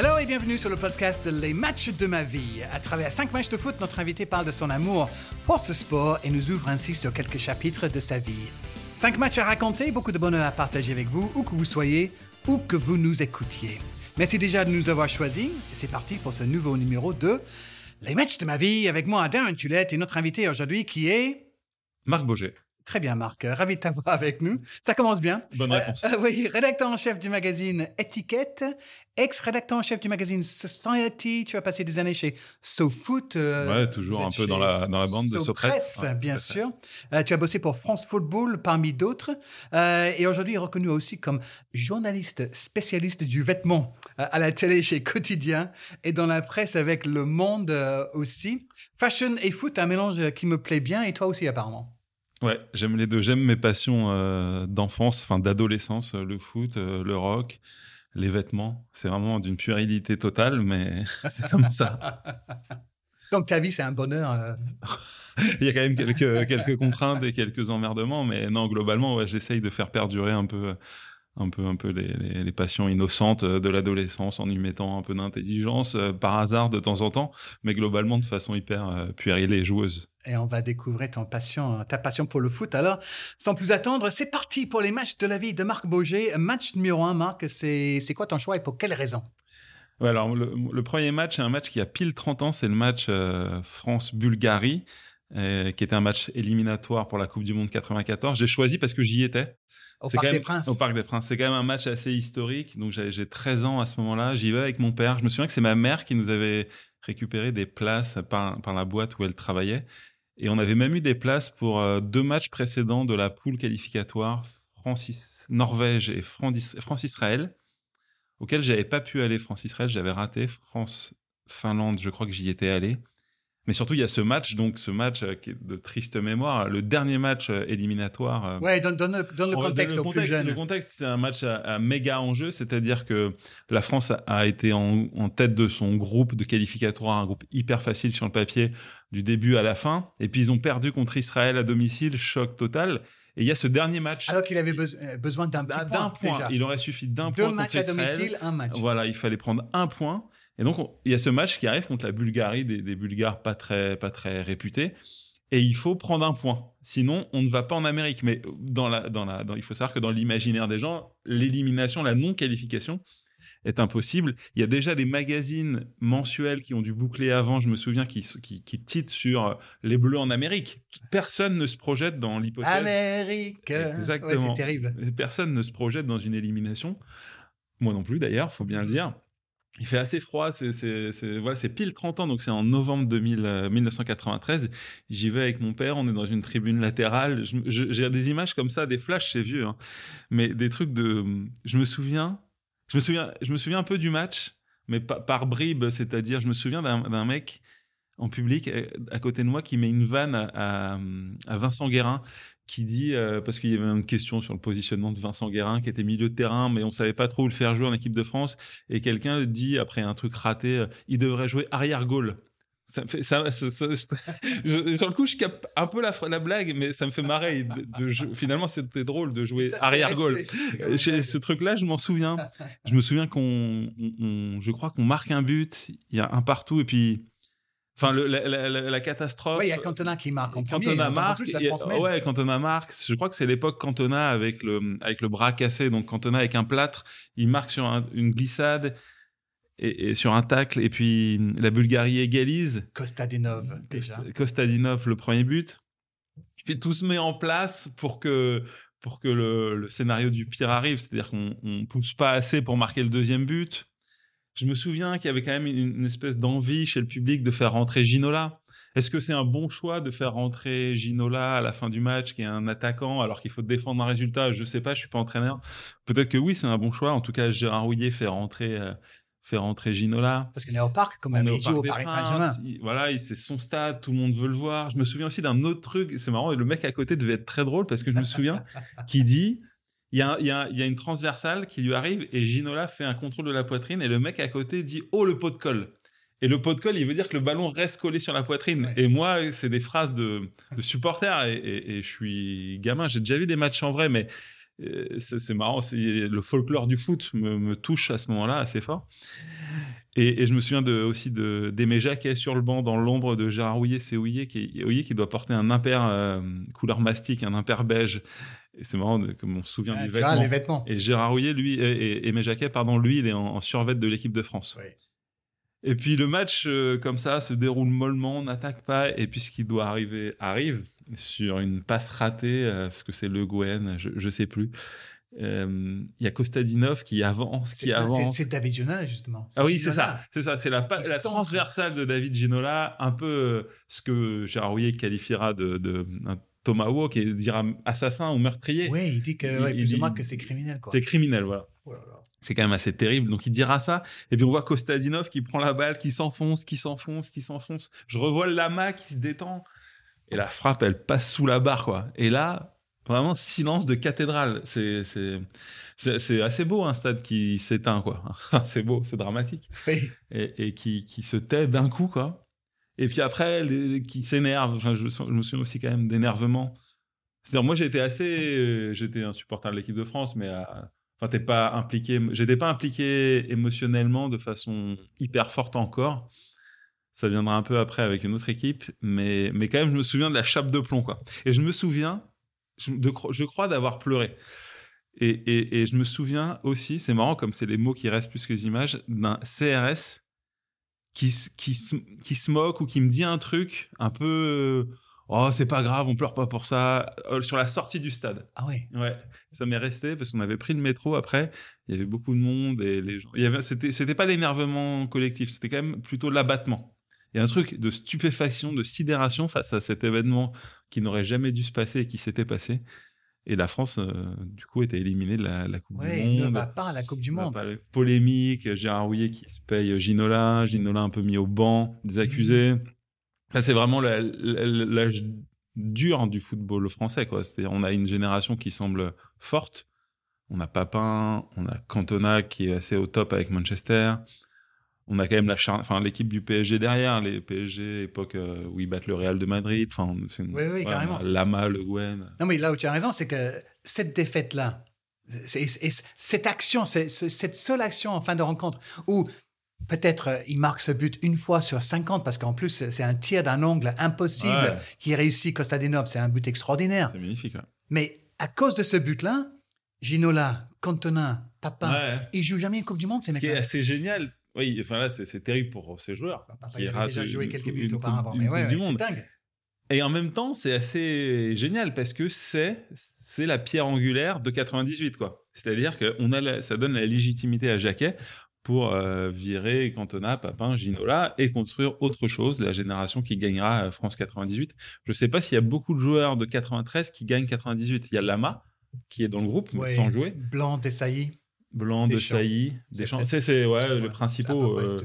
Hello et bienvenue sur le podcast Les matchs de ma vie. À travers cinq matchs de foot, notre invité parle de son amour pour ce sport et nous ouvre ainsi sur quelques chapitres de sa vie. Cinq matchs à raconter, beaucoup de bonheur à partager avec vous, où que vous soyez, où que vous nous écoutiez. Merci déjà de nous avoir choisis. C'est parti pour ce nouveau numéro de Les matchs de ma vie avec moi, Darren Tulette, et notre invité aujourd'hui qui est... Marc Boger. Très bien, Marc. Ravi de t'avoir avec nous. Ça commence bien. Bonne réponse. Euh, oui, rédacteur en chef du magazine Étiquette, ex-rédacteur en chef du magazine Society. Tu as passé des années chez SoFoot. Euh, ouais, toujours un peu dans la, dans la bande de SoPress. Ouais, bien sûr. Euh, tu as bossé pour France Football parmi d'autres. Euh, et aujourd'hui, reconnu aussi comme journaliste spécialiste du vêtement euh, à la télé chez Quotidien et dans la presse avec Le Monde euh, aussi. Fashion et foot, un mélange qui me plaît bien et toi aussi apparemment. Ouais, j'aime les deux. J'aime mes passions euh, d'enfance, enfin d'adolescence, euh, le foot, euh, le rock, les vêtements. C'est vraiment d'une puérilité totale, mais c'est comme ça. Donc ta vie, c'est un bonheur. euh. Il y a quand même quelques, quelques contraintes et quelques emmerdements, mais non, globalement, ouais, j'essaye de faire perdurer un peu, un peu, un peu les, les- les passions innocentes de l'adolescence en y mettant un peu d'intelligence par hasard de temps en temps, mais globalement de façon hyper puérile et joueuse. Et on va découvrir ton passion, ta passion pour le foot. Alors, sans plus attendre, c'est parti pour les matchs de la vie de Marc Boger. Match numéro un, Marc, c'est quoi ton choix et pour quelle raison? Ouais, alors le, le premier match, c'est un match qui a pile 30 ans, c'est le match euh, France-Bulgarie, euh, qui était un match éliminatoire pour la Coupe du Monde 94. J'ai choisi parce que j'y étais. Au Parc quand des Princes. Au Parc des Princes. C'est quand même un match assez historique. Donc j'ai j'ai 13 ans à ce moment-là. J'y vais avec mon père. Je me souviens que c'est ma mère qui nous avait récupéré des places par, par la boîte où elle travaillait. Et on avait même eu des places pour euh, deux matchs précédents de la poule qualificatoire France Norvège et France- France-Israël, auquel j'avais pas pu aller. France-Israël, j'avais raté. France-Finlande, je crois que j'y étais allé. Mais surtout, il y a ce match, donc ce match euh, qui est de triste mémoire, le dernier match euh, éliminatoire. euh, Ouais, donne, donne, le- donne le contexte plus. Le contexte, c'est un match à, à méga enjeu, c'est-à-dire que la France a, été en, en tête de son groupe de qualificatoire, un groupe hyper facile sur le papier du début à la fin, et puis ils ont perdu contre Israël à domicile, choc total. Et il y a ce dernier match Alors qu'il avait beso- besoin d'un petit point. point. déjà. Il aurait suffi d'un Deux point matchs contre à domicile, un match. Voilà, il fallait prendre un point. Et donc, on- il y a ce match qui arrive contre la Bulgarie, des, des Bulgares pas très, pas très réputés. Et il faut prendre un point. Sinon, on ne va pas en Amérique. Mais dans la, dans la, dans- il faut savoir que dans l'imaginaire des gens, l'élimination, la non-qualification est impossible. Il y a déjà des magazines mensuels qui ont dû boucler avant, je me souviens, qui, qui, qui titrent sur euh, les Bleus en Amérique. Personne ne se projette dans l'hypothèse. Amérique. Exactement. Ouais, c'est terrible. Personne ne se projette dans une élimination. Moi non plus, d'ailleurs, faut bien le dire. Il fait assez froid, c'est voilà, pile 30 ans, donc c'est en novembre 2000, euh, 1993. J'y vais avec mon père, on est dans une tribune latérale. J'ai des images comme ça, des flashs, c'est vieux, hein. mais des trucs de. Je me souviens, je me souviens, je me souviens un peu du match, mais pa- par bribes, c'est-à-dire, je me souviens d'un mec en public euh, à côté de moi qui met une vanne à, à Vincent Guérin qui dit, euh, parce qu'il y avait une question sur le positionnement de Vincent Guérin qui était milieu de terrain, mais on savait pas trop où le faire jouer en équipe de France, et quelqu'un dit, après un truc raté, euh, il devrait jouer arrière-goal. Ça me fait, ça, ça- ça- je- sur le coup, je capte un peu la, la blague, mais ça me fait marrer. De, de jou- finalement, c'était drôle de jouer arrière-goal. Euh, ce truc-là, je m'en souviens. Je me souviens qu'on, on- on- je crois qu'on marque un but, il y a un partout, et puis, enfin, le- la, la- la- la catastrophe. Ouais, il y a Cantona qui marque en premier. Cantona en marque. plus, la France ouais, Cantona marque. Je crois que c'est l'époque Cantona avec le, avec le bras cassé. Donc Cantona avec un plâtre, il marque sur un- une glissade et, et sur un tacle. Et puis la Bulgarie égalise. Kostadinov, déjà. Kostadinov, le premier but. Puis tout se met en place pour que, pour que le, le scénario du pire arrive. C'est-à-dire qu'on ne pousse pas assez pour marquer le deuxième but. Je me souviens qu'il y avait quand même une, une espèce d'envie chez le public de faire rentrer Ginola. Est-ce que c'est un bon choix de faire rentrer Ginola à la fin du match, qui est un attaquant, alors qu'il faut défendre un résultat? Je sais pas, je suis pas entraîneur. Peut-être que oui, c'est un bon choix. En tout cas, Gérard Rouillet fait rentrer, euh, fait rentrer Ginola. Parce qu'il est au parc, quand On joue au Paris Saint-Germain. il- voilà, il- c'est son stade, tout le monde veut le voir. Je me souviens aussi d'un autre truc, c'est marrant, le mec à côté devait être très drôle parce que je me souviens qu'il dit, il y, a, il, y a, il y a une transversale qui lui arrive et Ginola fait un contrôle de la poitrine et le mec à côté dit « Oh, le pot de colle !» Et le pot de colle, il veut dire que le ballon reste collé sur la poitrine. Ouais. Et moi, c'est des phrases de, de supporters et, et- et je suis gamin, j'ai déjà vu des matchs en vrai, mais c'est marrant, le folklore du foot me, touche à ce moment-là assez fort. Et, je me souviens de, aussi d'Aimé Jacquet sur le banc dans l'ombre de Gérard Houillet. C'est Houillet qui, qui doit porter un impair euh, couleur mastic, un impair beige. Et c'est marrant, comme on se souvient ah, du vêtement. les vêtements. Et Gérard Houillet, lui, et, Aimé Jacquet, pardon, lui, il est en, en survêt de l'équipe de France. Oui. Et puis le match, euh, comme ça, se déroule mollement, on n'attaque pas. Et puis ce qui doit arriver arrive sur une passe ratée, euh, parce que c'est Le Gouen, je ne sais plus. Euh, il y a Kostadinov qui avance, qui avance. C'est David Ginola justement. Ah oui, c'est ça, c'est ça, c'est la, la transversale de David Ginola, un peu ce que Gérard Rouillet qualifiera de, tomahawk et dira assassin ou meurtrier. Oui, il dit que, moins que c'est criminel. C'est criminel, voilà. Oh c'est quand même assez terrible. Donc il dira ça. Et puis on voit Kostadinov qui prend la balle, qui s'enfonce, qui s'enfonce, qui s'enfonce. Je revois le lama qui se détend. Et la frappe, elle passe sous la barre, quoi. Et là, vraiment silence de cathédrale. C'est, c'est, assez beau un stade qui s'éteint, quoi. c'est beau, c'est dramatique. Et, qui, qui, se tait d'un coup, quoi. Et puis après, qui s'énerve. Enfin, je, me souviens aussi quand même d'énervement. C'est-à-dire, moi, j'étais assez. J'étais un supporter de l'équipe de France, mais à, Enfin, t'es pas impliqué. J'étais pas impliqué émotionnellement de façon hyper forte encore. Ça viendra un peu après avec une autre équipe, mais mais quand même, je me souviens de la chape de plomb, quoi. Et je me souviens, je, crois d'avoir pleuré. Et, et, je me souviens aussi, c'est marrant comme c'est les mots qui restent plus que les images, d'un CRS qui, qui, qui se moque ou qui me dit un truc un peu oh c'est pas grave, on pleure pas pour ça, euh, sur la sortie du stade. Ah ouais. Ouais, ça m'est resté parce qu'on avait pris le métro après, il y avait beaucoup de monde et les gens, il y avait, c'était, c'était pas l'énervement collectif, c'était quand même plutôt l'abattement. Il y a un truc de stupéfaction, de sidération face à cet événement qui n'aurait jamais dû se passer et qui s'était passé. Et la France, euh, du coup, était éliminée de la, Coupe du Monde. ne va pas à la Coupe du Monde. Polémique, Gérard Rouillet qui se paye Ginola, Ginola un peu mis au banc, des accusés. Mmh c'est vraiment l'âge dur du football français. Quoi. On a une génération qui semble forte. On a Papin, on a Cantona qui est assez au top avec Manchester. On a quand même la enfin l'équipe du PSG derrière, les PSG époque euh, où ils battent le Real de Madrid. Enfin, une... oui, oui, carrément. Lama, Le Guen. Non, mais là où tu as raison, c'est que cette défaite là, cette action, cette seule action en fin de rencontre où peut-être euh, il marque ce but une fois sur 50 parce qu'en plus c'est un tir d'un angle impossible qui réussit Kostadinov, c'est un but extraordinaire. C'est magnifique. Mais à cause de ce but-là, Ginola, Cantona, Papin, ils jouent jamais une Coupe du Monde ces mecs. Ce qui est assez génial. Oui, enfin là c'est terrible pour ces joueurs. Papa, il a déjà joué quelques buts auparavant, mais ouais, c'est dingue. Et en même temps, c'est assez génial parce que c'est c'est la pierre angulaire de 98 quoi. C'est-à-dire que on a ça donne la légitimité à Jacquet pour euh, virer Cantona, Papin, Ginola et construire autre chose, la génération qui gagnera euh, France 98. Je ne sais pas s'il y a beaucoup de joueurs de 93 qui gagnent 98. Il y a Lama qui est dans le groupe, mais sans jouer. Blanc, Desailly. Blanc, Desailly, Deschamps. C'est, c'est ouais, le principaux. Euh,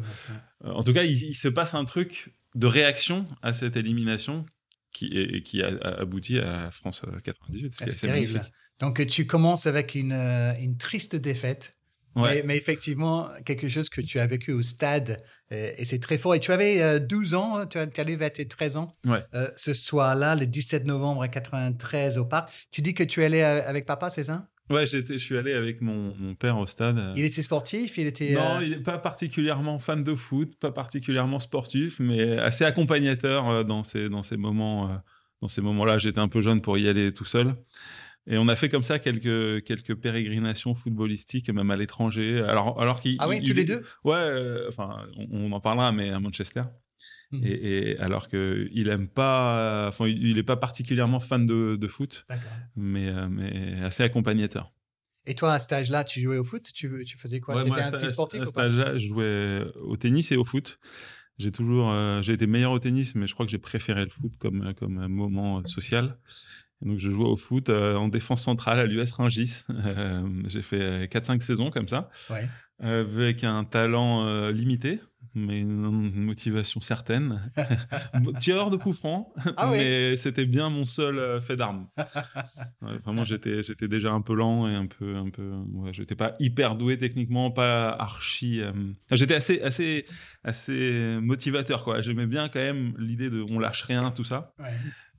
en tout cas, il, se passe un truc de réaction à cette élimination qui, qui a, abouti à France 98. Ah, c'est terrible. Donc tu commences avec une, une triste défaite mais, effectivement, quelque chose que tu as vécu au stade, euh, et, c'est très fort. Et tu avais 12 euh, ans, hein, tu, tu tes 13 ans. Euh, ce soir-là, le 17 novembre 93 au parc. Tu dis que tu allais avec papa, c'est ça? Ouais, je suis allé avec mon, mon, père au stade. Il était sportif il était, Non, il n'est pas particulièrement fan de foot, pas particulièrement sportif, mais assez accompagnateur dans ces, dans ces moments. Dans ces moments-là, j'étais un peu jeune pour y aller tout seul. Et on a fait comme ça quelques, quelques pérégrinations footballistiques, même à l'étranger. Alors, alors qu'il, ah oui, tous les deux? Ouais, euh, enfin, on, en parlera, mais à Manchester. Mhm. Et, alors qu'il aime pas, enfin, il n'est pas particulièrement fan de, de foot, mais, euh, mais assez accompagnateur. Et toi, à cet âge-là, tu jouais au foot? Tu, tu faisais quoi? Tu étais un petit sportif À cet âge-là, je jouais au tennis et au foot. J'ai toujours, euh, j'ai été meilleur au tennis, mais je crois que j'ai préféré le foot comme, comme moment social donc, je jouais au foot euh, en défense centrale à l'US Rungis. Euh, j'ai fait 4-5 saisons comme ça, avec un talent limité, mais une, motivation certaine. Tireur de coups francs, ah mais c'était bien mon seul fait d'armes. vraiment, j'étais, j'étais déjà un peu lent et un peu, un peu. Ouais, j'étais pas hyper doué techniquement, pas archi. J'étais assez, assez, assez motivateur, quoi. J'aimais bien quand même l'idée de on lâche rien, tout ça.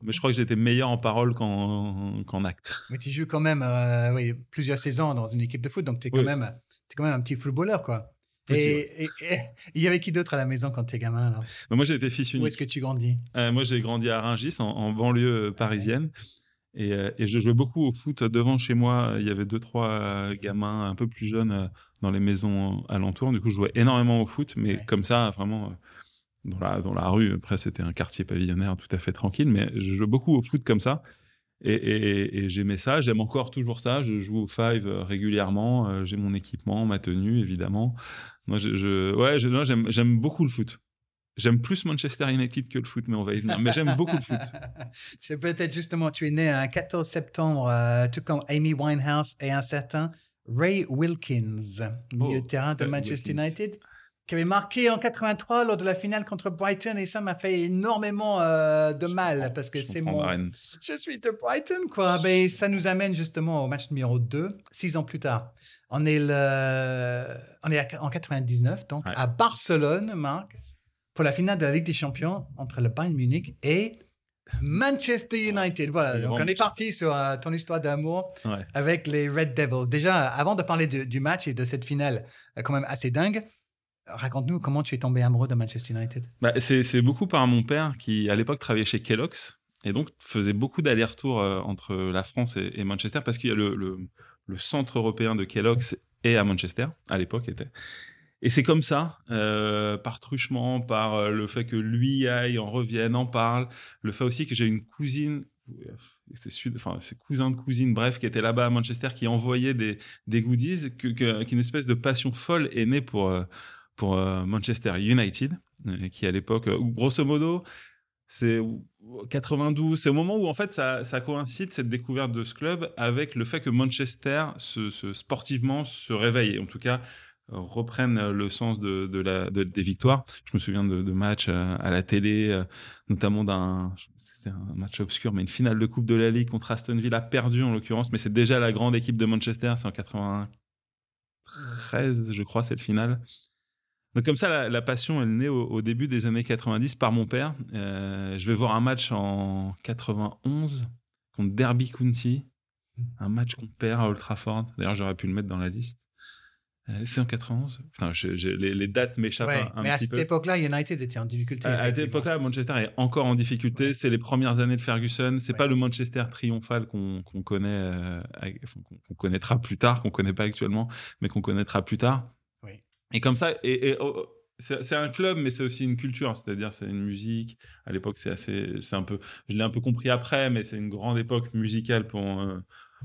mais je crois que j'étais meilleur en parole qu'en qu'en acte. Mais tu joues quand même euh, oui, plusieurs saisons dans une équipe de foot, donc tu es, quand Oui. même- t'es quand même un petit footballeur, quoi. Petit, Et il y avait qui d'autre à la maison quand tu es gamin alors? Moi, j'ai été fils Où unique. est-ce que tu grandis? Euh, moi, j'ai grandi à Rungis, en, en banlieue euh, parisienne. Et, euh, et je jouais beaucoup au foot devant chez moi. Il y avait deux, trois euh, gamins un peu plus jeunes euh, dans les maisons alentours. Du coup, je jouais énormément au foot, mais Ouais. comme ça, vraiment, euh, dans la, dans la rue. Après, c'était un quartier pavillonnaire tout à fait tranquille, mais je jouais beaucoup au foot comme ça. Et, et- et j'aimais ça. J'aime encore toujours ça. Je joue au five régulièrement. J'ai mon équipement, ma tenue, évidemment. Moi, je, je- ouais, j'aime j'aime beaucoup le foot. J'aime plus Manchester United que le foot, mais on va y venir. Mais j'aime beaucoup le foot. C'est peut-être justement, tu es né un 14 septembre, euh, tout comme Amy Winehouse et un certain Ray Wilkins, milieu Oh, de terrain de Manchester Wilkins. United, qui avait marqué en 83 lors de la finale contre Brighton et ça m'a fait énormément euh, de mal parce que c'est mon, je suis de Brighton, quoi. Ben, ça nous amène justement au match numéro 2, six ans plus tard. On est, le... on est à- en 99, donc Ouais. à Barcelone, Marc, pour la finale de la Ligue des Champions entre le Bayern Munich et Manchester United. Voilà, donc on est parti sur euh, ton histoire d'amour Ouais. avec les Red Devils. Déjà, avant de parler de- du match et de cette finale euh, quand même assez dingue, raconte-nous comment tu es tombé amoureux de Manchester United. Bah, c'est c'est beaucoup par mon père qui, à l'époque, travaillait chez Kellogg's et donc faisait beaucoup d'allers-retours euh, entre la France et, et Manchester parce qu'il y a le, le- le centre européen de Kellogg's est à Manchester, à l'époque était. Et c'est comme ça, euh, par truchement, par euh, le fait que lui aille, en revienne, en parle, le fait aussi que j'ai une cousine, c'est enfin c'est cousin de cousine, bref, qui était là-bas à Manchester, qui envoyait des, goodies, qu'une espèce de passion folle est née pour, euh, pour Manchester United, qui à l'époque, grosso modo, c'est 92, c'est au moment où en fait ça, ça coïncide cette découverte de ce club avec le fait que Manchester se, sportivement se réveille, en tout cas euh, reprennent euh, le sens de, la, de- des victoires. Je me souviens de, matchs euh, à la télé, notamment d'un, un match obscur, mais une finale de Coupe de la Ligue contre Aston Villa perdue en l'occurrence, mais c'est déjà la grande équipe de Manchester, c'est en 93, je crois, cette finale. Donc comme ça, la, la passion, elle naît au, au début des années 90 par mon père. Euh, je vais voir un match en 91 contre Derby County, un match qu'on perd à Old Trafford. D'ailleurs, j'aurais pu le mettre dans la liste. Euh, c'est en 91 Putain, je- je- les, les dates m'échappent Ouais, un, un mais à petit cette peu. époque-là, United était en difficulté. À, à cette époque-là, Manchester est encore en difficulté. C'est les premières années de Ferguson. C'est Ouais. pas le Manchester triomphal qu'on connaît, euh, qu'on connaîtra plus tard, qu'on connaît pas actuellement, mais qu'on connaîtra plus tard. Et comme ça, et, et, oh, c'est un club, mais c'est aussi une culture. C'est-à-dire, c'est une musique. À l'époque, c'est assez, c'est un peu. Je l'ai un peu compris après, mais c'est une grande époque musicale pour euh,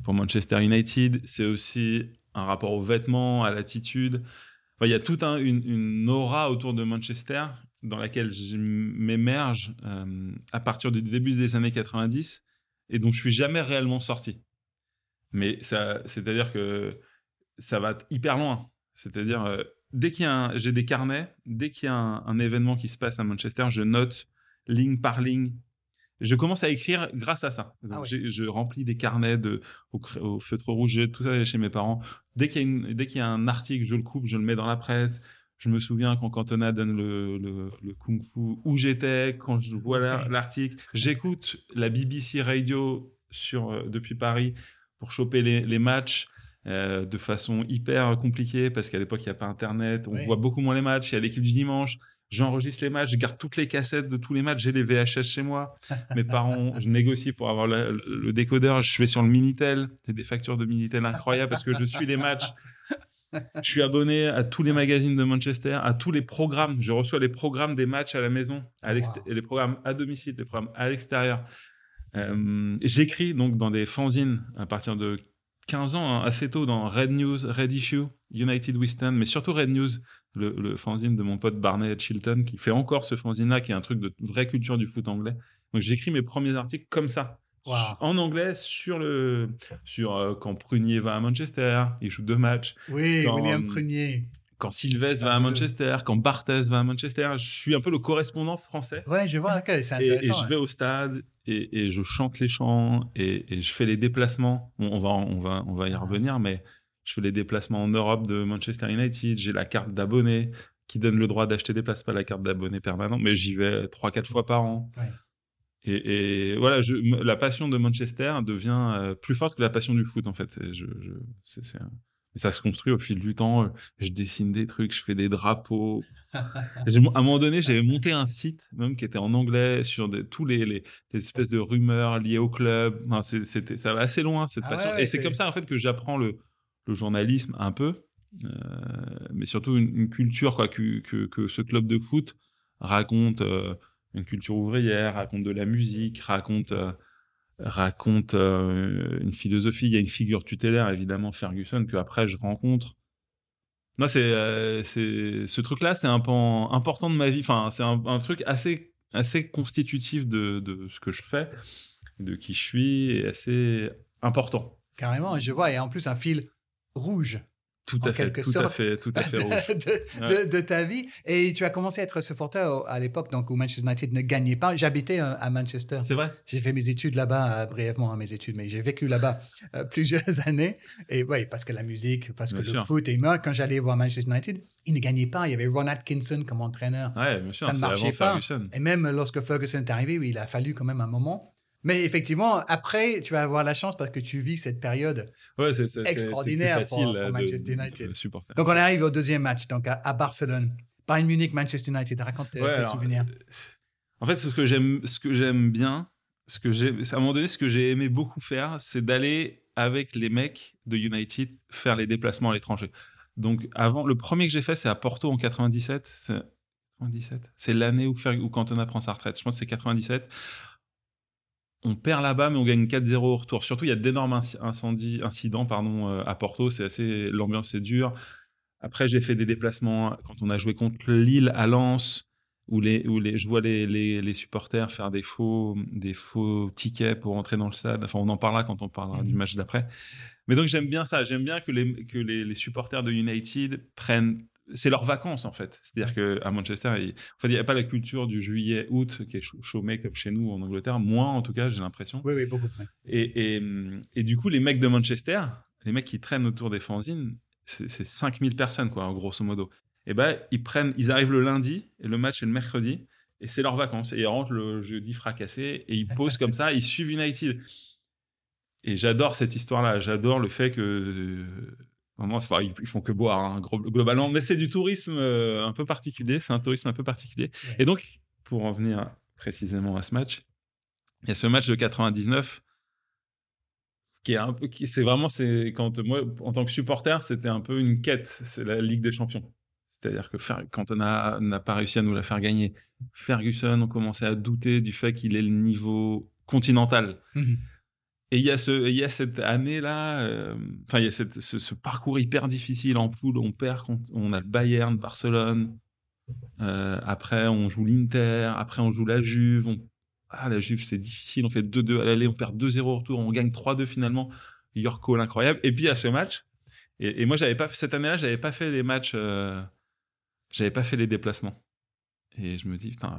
pour Manchester United. C'est aussi un rapport aux vêtements, à l'attitude. Il y a toute un- une, une aura autour de Manchester dans laquelle je m'émerge euh, à partir du début des années 90 et dont je suis jamais réellement sorti. Mais ça, c'est-à-dire que ça va hyper loin. C'est-à-dire, euh, dès qu'il y a un- j'ai des carnets, dès qu'il y a un, un événement qui se passe à Manchester, je note ligne par ligne. Je commence à écrire grâce à ça. Donc, Ah Je remplis des carnets de, au, au feutre rouge, tout ça chez mes parents. Dès qu'il y, a une- dès qu'il y a un article, je le coupe, je le mets dans la presse. Je me souviens quand Cantona donne le, le, le kung fu, où j'étais, quand je vois la- l'article. J'écoute la BBC Radio sur, euh, depuis Paris pour choper les, les matchs. Euh, de façon hyper compliquée parce qu'à l'époque il n'y a pas internet on Oui. voit beaucoup moins les matchs il y a l'équipe du dimanche j'enregistre les matchs je garde toutes les cassettes de tous les matchs j'ai les VHS chez moi mes parents je négocie pour avoir le, décodeur je vais sur le Minitel c'est des factures de Minitel incroyables parce que je suis les matchs je suis abonné à tous les magazines de Manchester, à tous les programmes. Je reçois les programmes des matchs à la maison, à Wow. les programmes à domicile, les programmes à l'extérieur. Euh, J'écris donc dans des fanzines à partir de 15 ans, hein, assez tôt, dans Red News, Red Issue, United We Stand, mais surtout Red News, le, le fanzine de mon pote Barney Chilton, qui fait encore ce fanzine-là, qui est un truc de vraie culture du foot anglais. Donc j'écris mes premiers articles comme ça, Wow. en anglais, sur le sur euh, quand Prunier va à Manchester, il joue deux matchs Oui, William Prunier. Quand Sylvestre va à Fabuleux. Manchester, quand Barthez va à Manchester. Je suis un peu le correspondant français. Ouais, je vois, d'accord, c'est Et, et intéressant. je vais au stade et, et je chante les chants et, et je fais les déplacements. Bon, on, va, on, va, on va y Ah. revenir, mais je fais les déplacements en Europe de Manchester United. J'ai la carte d'abonné qui donne le droit d'acheter des places, pas la carte d'abonné permanent, mais j'y vais 3-4 fois par an. Ouais. Et, voilà, je, la passion de Manchester devient euh, plus forte que la passion du foot, en fait. Je, c'est, ça se construit au fil du temps. Je dessine des trucs, je fais des drapeaux. à un moment donné, j'avais monté un site même qui était en anglais sur tous les, les, espèces de rumeurs liées au club. c'était, ça va assez loin cette ah passion. et c'est comme ça en fait que j'apprends le, le journalisme un peu, euh, mais surtout une, culture quoi que, que, que, ce club de foot raconte. Euh, une culture ouvrière, raconte de la musique, raconte, euh, raconte euh, une philosophie. Il y a une figure tutélaire, évidemment, Ferguson, que après je rencontre. Moi, c'est, euh, ce truc-là, c'est un pan important de ma vie. Enfin, c'est un, truc assez, assez constitutif de, de, ce que je fais, de qui je suis, et assez important. Carrément, je vois. Et en plus, un fil rouge tout à fait, tout à fait, tout à fait de, ta vie. Et tu as commencé à être supporter à l'époque donc où Manchester United ne gagnait pas. J'habitais euh, à Manchester. C'est vrai. J'ai fait mes études là-bas, euh, brièvement hein, mes études, mais j'ai vécu là-bas euh, plusieurs années. Et oui, parce que la musique, parce que le foot. Et moi, quand j'allais voir Manchester United, ils ne gagnaient pas. Il y avait Ron Atkinson comme entraîneur. Ouais, bien sûr, Ça ne marchait pas. Et même lorsque Ferguson est arrivé, il a fallu quand même un moment. Mais effectivement, après, tu vas avoir la chance parce que tu vis cette période extraordinaire pour, Manchester United. donc, on arrive au deuxième match, donc à, Barcelone. Bayern Munich, Manchester United. Raconte tes souvenirs. En fait, ce que j'aime, ce que j'aime bien, ce que j'ai, à un moment donné, ce que j'ai aimé beaucoup faire, c'est d'aller avec les mecs de United faire les déplacements à l'étranger. Donc, avant, le premier que j'ai fait, c'est à Porto en 97. C'est, 97. c'est l'année où, où Cantona prend sa retraite. Je pense que c'est 97 on perd là-bas, mais on gagne 4-0 au retour. Surtout, il y a d'énormes incendies, incidents pardon, euh, à Porto. C'est assez, l'ambiance est dure. Après, j'ai fait des déplacements quand on a joué contre Lille à Lens, où, les, où les, je vois les, les, supporters faire des faux, des faux tickets pour entrer dans le stade. Enfin, on en parlera quand on parlera du mmh. match d'après. Mais donc, j'aime bien ça. J'aime bien que les, que les, les supporters de United prennent c'est leurs vacances en fait. C'est-à-dire qu'à Manchester, il n'y a pas la culture du juillet-août qui est chômé comme chez nous en Angleterre. Moi, en tout cas, j'ai l'impression. Oui, oui, beaucoup. Et, et, et, du coup, les mecs de Manchester, les mecs qui traînent autour des fanzines, c'est 5000 personnes, quoi, grosso modo. Et ben, ils prennent, ils arrivent le lundi et le match est le mercredi et c'est leurs vacances. Et ils rentrent le jeudi fracassé et ils posent comme ça, ils suivent United. Et j'adore cette histoire-là. J'adore le fait que Enfin, ils, font que boire, hein, globalement. Mais c'est du tourisme euh, un peu particulier. C'est un tourisme un peu particulier. Et donc, pour en venir précisément à ce match, il y a ce match de 99 qui est un peu, c'est vraiment, c'est quand moi, en tant que supporter, c'était un peu une quête. C'est la Ligue des Champions. C'est-à-dire que quand on n'a pas réussi à nous la faire gagner, Ferguson, on commençait à douter du fait qu'il ait le niveau continental. Mmh et il y y a cette année-là, euh, enfin, il y a cette, ce, parcours hyper difficile en poule. On perd, on a le Bayern, Barcelone. Euh, après, on joue l'Inter. Après, on joue la Juve. Ah, la Juve, c'est difficile. On fait 2-2 à l'aller. On perd 2-0 au retour. On gagne 3-2 finalement. Yorko, l'incroyable. Et puis, a ce match. Et, moi, j'avais pas, cette année-là, j'avais pas fait les matchs. Euh, j'avais pas fait les déplacements. Et je me dis, putain,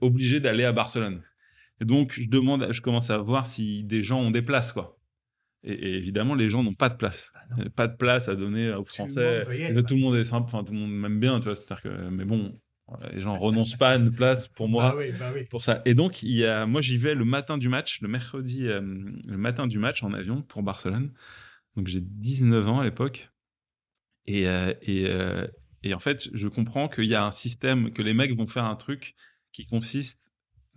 obligé d'aller à Barcelone. Et donc, je demande, je commence à voir si des gens ont des places, quoi. Et, évidemment, les gens n'ont pas de place. Bah pas de place à donner aux Français. tout le monde est simple, enfin, tout le monde m'aime bien, tu vois. C'est-à-dire que, mais bon, les gens renoncent pas à une place pour moi. Bah bah pour ça. Et donc, il y a, moi, j'y vais le matin du match, le mercredi, euh, le matin du match en avion pour Barcelone. Donc, j'ai 19 ans à l'époque. Et, euh, et, euh, et en fait, je comprends qu'il y a un système, que les mecs vont faire un truc qui consiste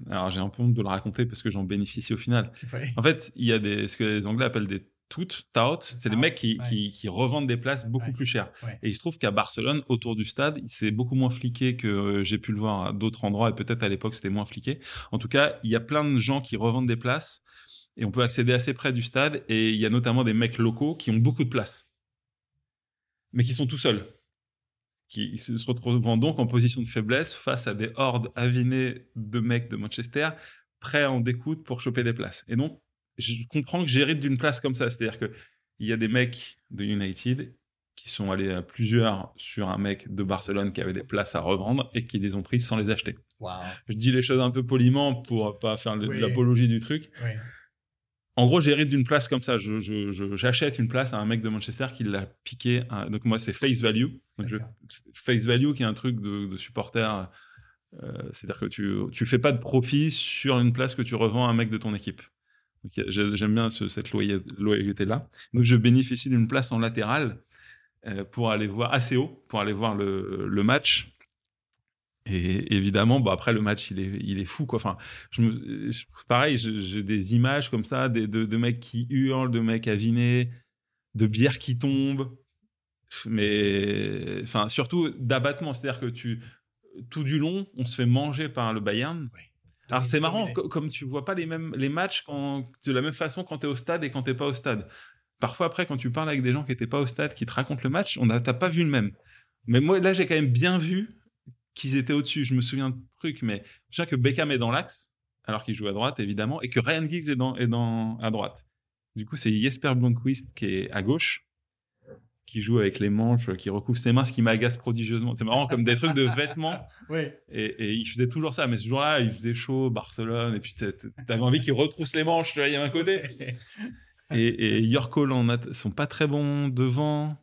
alors j'ai un peu honte de le raconter parce que j'en bénéficie au final. En fait, il y a des, ce que les Anglais appellent des toutes, tout, c'est les mecs qui, qui, revendent des places beaucoup plus chères. Et il se trouve qu'à Barcelone, autour du stade, c'est beaucoup moins fliqué que euh, j'ai pu le voir à d'autres endroits, et peut-être à l'époque c'était moins fliqué. En tout cas, il y a plein de gens qui revendent des places, et on peut accéder assez près du stade, et il y a notamment des mecs locaux qui ont beaucoup de places, mais qui sont tout seuls qui se retrouvent donc en position de faiblesse face à des hordes avinées de mecs de Manchester prêts à en découdre pour choper des places. Et donc, je comprends que j'hérite d'une place comme ça. C'est-à-dire qu'il y a des mecs de United qui sont allés à plusieurs sur un mec de Barcelone qui avait des places à revendre et qui les ont prises sans les acheter. Je dis les choses un peu poliment pour pas faire l'apologie du truc. Oui. En gros, j'hérite d'une place comme ça. J'achète une place à un mec de Manchester qui l'a piqué. Donc moi, c'est face value. face value qui est un truc de, supporter Euh, C'est-à-dire que tu tu fais pas de profit sur une place que tu revends à un mec de ton équipe. J'aime bien ce- cette loyauté là. Donc je bénéficie d'une place en latéral euh, pour aller voir assez haut pour aller voir le, le match. Et évidemment, bon après le match, il est, il est fou quoi. Enfin, je me, je- pareil, j'ai des images comme ça, des, de, de mecs qui hurlent, de mecs avinés, de bières qui tombent, mais enfin surtout d'abattement, c'est-à-dire que tu tout du long, on se fait manger par le Bayern. Alors c'est marrant, co- comme tu vois pas les mêmes les matchs quand, de la même façon quand tu es au stade et quand t'es pas au stade. Parfois après, quand tu parles avec des gens qui étaient pas au stade, qui te racontent le match, on a t'as pas vu le même. Mais moi là, j'ai quand même bien vu qu'ils étaient au-dessus. Je me souviens de trucs, mais je sais que Beckham est dans l'axe, alors qu'il joue à droite évidemment, et que Ryan Giggs est dans est dans à droite. Du coup, c'est Jesper Blomqvist qui est à gauche, qui joue avec les manches, qui recouvre ses mains, ce qui m'agace prodigieusement. C'est marrant comme des trucs de vêtements. Oui. Et, et il faisait toujours ça. Mais ce jour-là, il faisait chaud, Barcelone. Et puis, t'a- t'a- t'avais envie qu'il retrousse les manches, tu vois, il y avait un côté. Et, et York a- sont pas très bons devant.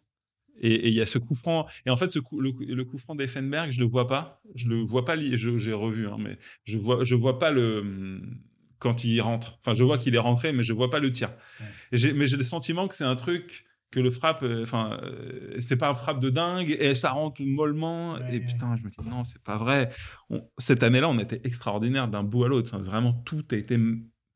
Et il y a ce coup franc. Et en fait, ce coup, le, coup- le coup franc d'Effenberg, je le vois pas. Je le vois pas. J'ai revu, hein, mais je vois, je vois pas le quand il rentre. Enfin, je vois qu'il est rentré, mais je vois pas le tir. Ouais. Mais j'ai le sentiment que c'est un truc que le frappe. euh, Enfin, euh, c'est pas un frappe de dingue et ça rentre mollement. Ouais, et putain, je me dis non, c'est pas vrai. On- cette année-là, on était extraordinaire d'un bout à l'autre. Enfin, vraiment, tout a été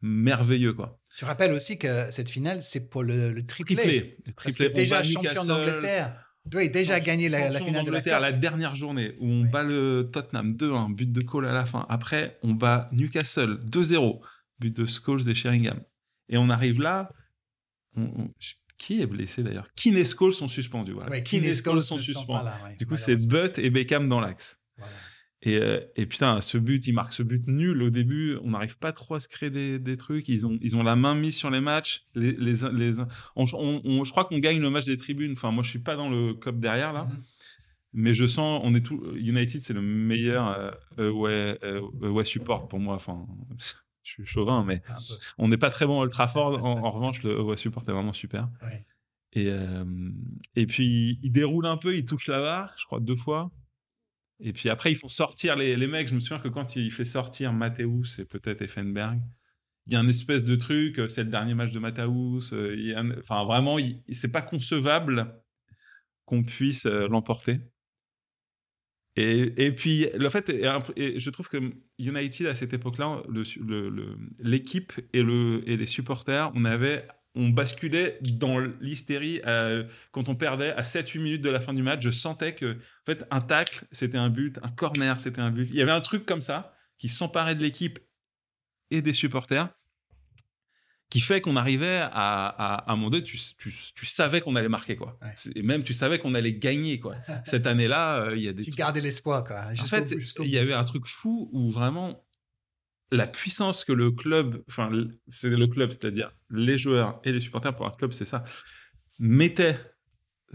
merveilleux, quoi. Tu rappelles aussi que cette finale, c'est pour le, le triplé. Triplé, Parce triplé. que On déjà champion d'Angleterre. Oui, déjà gagné la, finale de la Coupe. la dernière journée où on Oui. bat le Tottenham 2-1, but de Cole à la fin. Après, on bat Newcastle 2-0, but de Scholes et Sheringham. Et on arrive là. on- on- qui est blessé d'ailleurs? Keane et Scholes sont suspendus. Voilà. Keane et Scholes sont suspendus. Du coup, c'est. Butt et Beckham dans l'axe. Voilà. Et, euh, et putain, ce but, il marque ce but nul au début. On n'arrive pas trop à se créer des, des trucs. Ils ont, ils ont la main mise sur les matchs. Les, les, les- on- on- on- je crois qu'on gagne le match des tribunes. Enfin, moi, je suis pas dans le cop derrière là, Mhm. mais je sens, on est tout. United, c'est le meilleur euh, euh, away support pour moi. Enfin, je suis chauvin, mais on n'est pas très bon à Old Trafford. En, en revanche, le away support est vraiment super. Ouais. Et, euh, et puis, il déroule un peu, il touche la barre, je crois, deux fois. Et puis après, ils font sortir les, mecs. Je me souviens que quand il fait sortir Matthäus et peut-être Effenberg, il y a un espèce de truc, euh, c'est le dernier match de Matthäus. euh, Enfin, vraiment, c'est pas concevable qu'on puisse euh, l'emporter. Et, et puis, le fait, je trouve que United, à cette époque-là, le- le- le- l'équipe et, le, et les supporters, on avait on basculait dans l'hystérie euh, quand on perdait à 7-8 minutes de la fin du match. Je sentais que, en fait, un tacle, c'était un but, un corner, c'était un but. Il y avait un truc comme ça qui s'emparait de l'équipe et des supporters qui fait qu'on arrivait à, à, à un moment donné, tu, tu, tu savais qu'on allait marquer, quoi. Ouais. Et même, tu savais qu'on allait gagner, quoi. Cette année-là, euh, il y a des Tu trucs- gardais l'espoir, quoi. en fait, il y avait un truc fou où vraiment la puissance que le club, enfin, c'est le club, c'est-à-dire les joueurs et les supporters pour un club, c'est ça, mettaient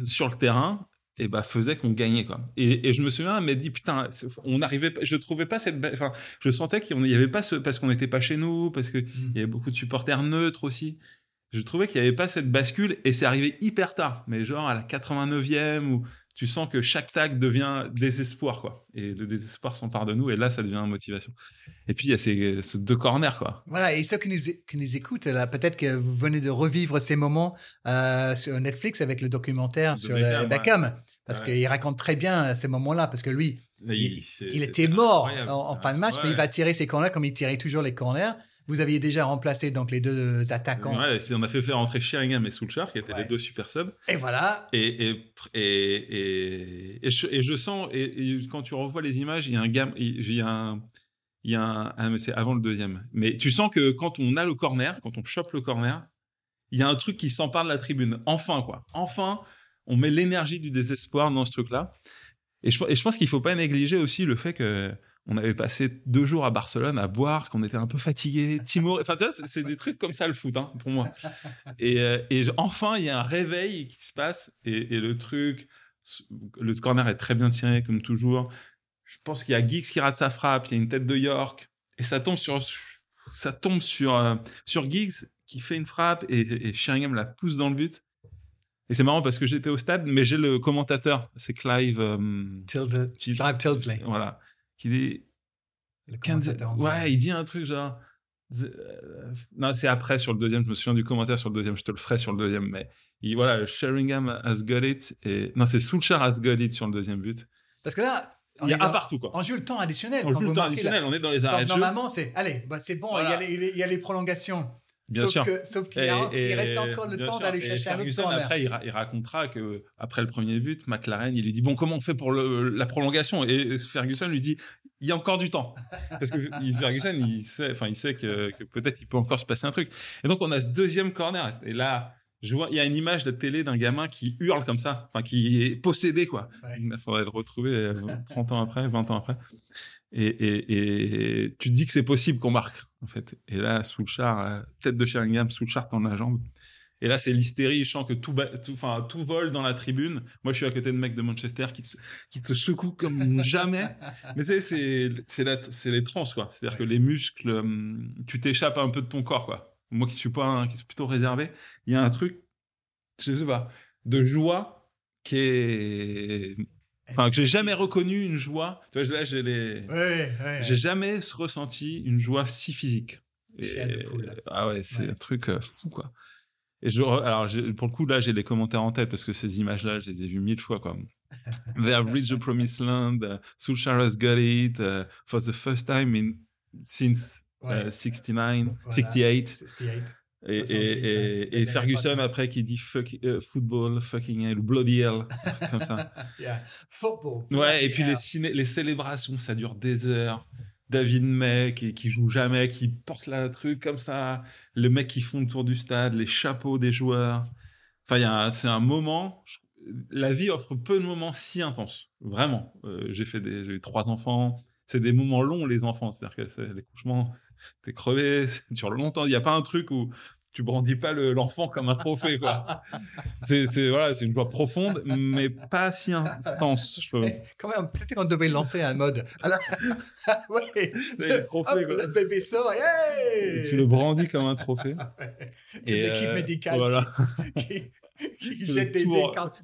sur le terrain, et bah faisait qu'on gagnait quoi. Et, et je me souviens, elle m'a dit putain, on arrivait, pas- je trouvais pas cette, enfin, je sentais qu'il n'y avait pas ce, parce qu'on n'était pas chez nous, parce que Mm. il y avait beaucoup de supporters neutres aussi. Je trouvais qu'il n'y avait pas cette bascule et c'est arrivé hyper tard, mais genre à la 89e où tu sens que chaque tag devient désespoir quoi. Et le désespoir s'empare de nous et là ça devient motivation. Et puis il y a ces, ces deux corners quoi. Voilà, et ceux qui nous, qui nous écoutent, là, peut-être que vous venez de revivre ces moments euh, sur Netflix avec le documentaire De sur Beckham, ouais. Parce Ouais. qu'il raconte très bien euh, ces moments-là, parce que lui, il, était mort en, en fin de match, mais il va tirer ses corners comme il tirait toujours les corners. Vous aviez déjà remplacé donc les deux attaquants. Ouais, on a fait faire rentrer Sheringham et Soulchar qui étaient Ouais. les deux super subs. Et voilà. Et, et, et, et, je, sens, et, quand tu revois les images, il y a un gamme, il y a un, il y a un, ah, mais c'est avant le deuxième. Mais tu sens que quand on a le corner, quand on chope le corner, il y a un truc qui s'empare de la tribune. Enfin, quoi. Enfin, on met l'énergie du désespoir dans ce truc-là. Et je, et je pense qu'il faut pas négliger aussi le fait que on avait passé deux jours à Barcelone à boire, qu'on était un peu fatigué, timoré. Enfin, tu vois, c'est- des trucs comme ça le foot, hein, pour moi. Et, euh, et enfin, il y a un réveil qui se passe et, et le truc, le corner est très bien tiré comme toujours. Je pense qu'il y a Giggs qui rate sa frappe, il y a une tête de York et ça tombe sur ça tombe sur euh, sur Giggs qui fait une frappe et, et Sheringham la pousse dans le but. Et c'est marrant parce que j'étais au stade, mais j'ai le commentateur, c'est Clive. euh, Tilde, Clive Tildesley. voilà, qui dit Le Kansas- commentateur anglais. Ouais, il dit un truc genre. The- euh, Non, c'est après sur le deuxième. Je me souviens du commentaire sur le deuxième. Je te le ferai sur le deuxième. Mais il, voilà, Sheringham has got it. Et... Non, c'est Solskjaer has got it sur le deuxième but. Parce que là, on, Il y est a un dans- partout, quoi. on joue le temps additionnel. On joue le temps additionnel. On est dans les arrêts normalement, c'est allez, bah, c'est bon, il y a Voilà. les- il y, a les- il y a les prolongations. Bien sauf sûr. Que, sauf qu'il il reste encore le temps d'aller chercher un autre corner. Après, il, ra- il racontera que après le premier but, McLaren, il lui dit bon, comment on fait pour le- la prolongation? Et Ferguson lui dit il y a encore du temps, parce que Ferguson, il sait, enfin, il sait que, que peut-être il peut encore se passer un truc. Et donc on a ce deuxième corner. Et là, je vois, il y a une image de télé d'un gamin qui hurle comme ça, enfin, qui est possédé quoi. Ouais. Il faudrait le retrouver euh, 30 ans après, 20 ans après. Et, et- et tu te dis que c'est possible qu'on marque, en fait. Et là, sous le char, tête de Sheringham, sous le char, dans la jambe. Et là, c'est l'hystérie. Je sens que tout, tout, tout vole dans la tribune. Moi, je suis à côté de mecs de Manchester qui te, qui te secouent comme jamais. Mais c'est, c'est, les trans, quoi. C'est-à-dire que les muscles, hum, tu t'échappes un peu de ton corps, quoi. Moi qui suis pas, un- qui suis plutôt réservé, il y a un truc, je sais pas, de joie qui est, enfin, que j'ai jamais reconnu une joie. Tu vois, là, j'ai les, Ouais, ouais. j'ai jamais ressenti une joie si physique. Et- ah ouais, c'est Ouais. un truc euh, fou quoi. Et je, alors pour le coup là, j'ai les commentaires en tête parce que ces images-là, je les ai vues mille fois quoi. They have reached the promised land. Uh, Solskjaer has got it uh, for the first time in since Ouais. uh, 69, Voilà. 68. 68. Et, 68, et, et, Ferguson après qui dit fuck, euh, football, fucking hell, bloody hell, comme ça. Yeah. Football. Ouais, et puis les, les célébrations, ça dure des heures. David May qui, qui joue jamais, qui porte la truc comme ça. Le mec qui font le tour du stade, les chapeaux des joueurs. Enfin, c'est un moment. je- La vie offre peu de moments si intenses. Vraiment. Euh, j'ai fait des, j'ai eu trois enfants. C'est des moments longs, les enfants. C'est-à-dire que c'est- les couchements, t'es crevé, c'est sur longtemps. Il n'y a pas un truc où tu brandis pas le- l'enfant comme un trophée, quoi. c'est, c'est- voilà, c'est une joie profonde, mais pas si intense. je. Eh, Quand même, peut-être qu'on devait lancer un mode. Alors, ouais. Hop, quoi. le bébé sort, hey Tu le brandis comme un trophée. Toute Et, l'équipe euh, médicale Voilà. qui, qui jette des,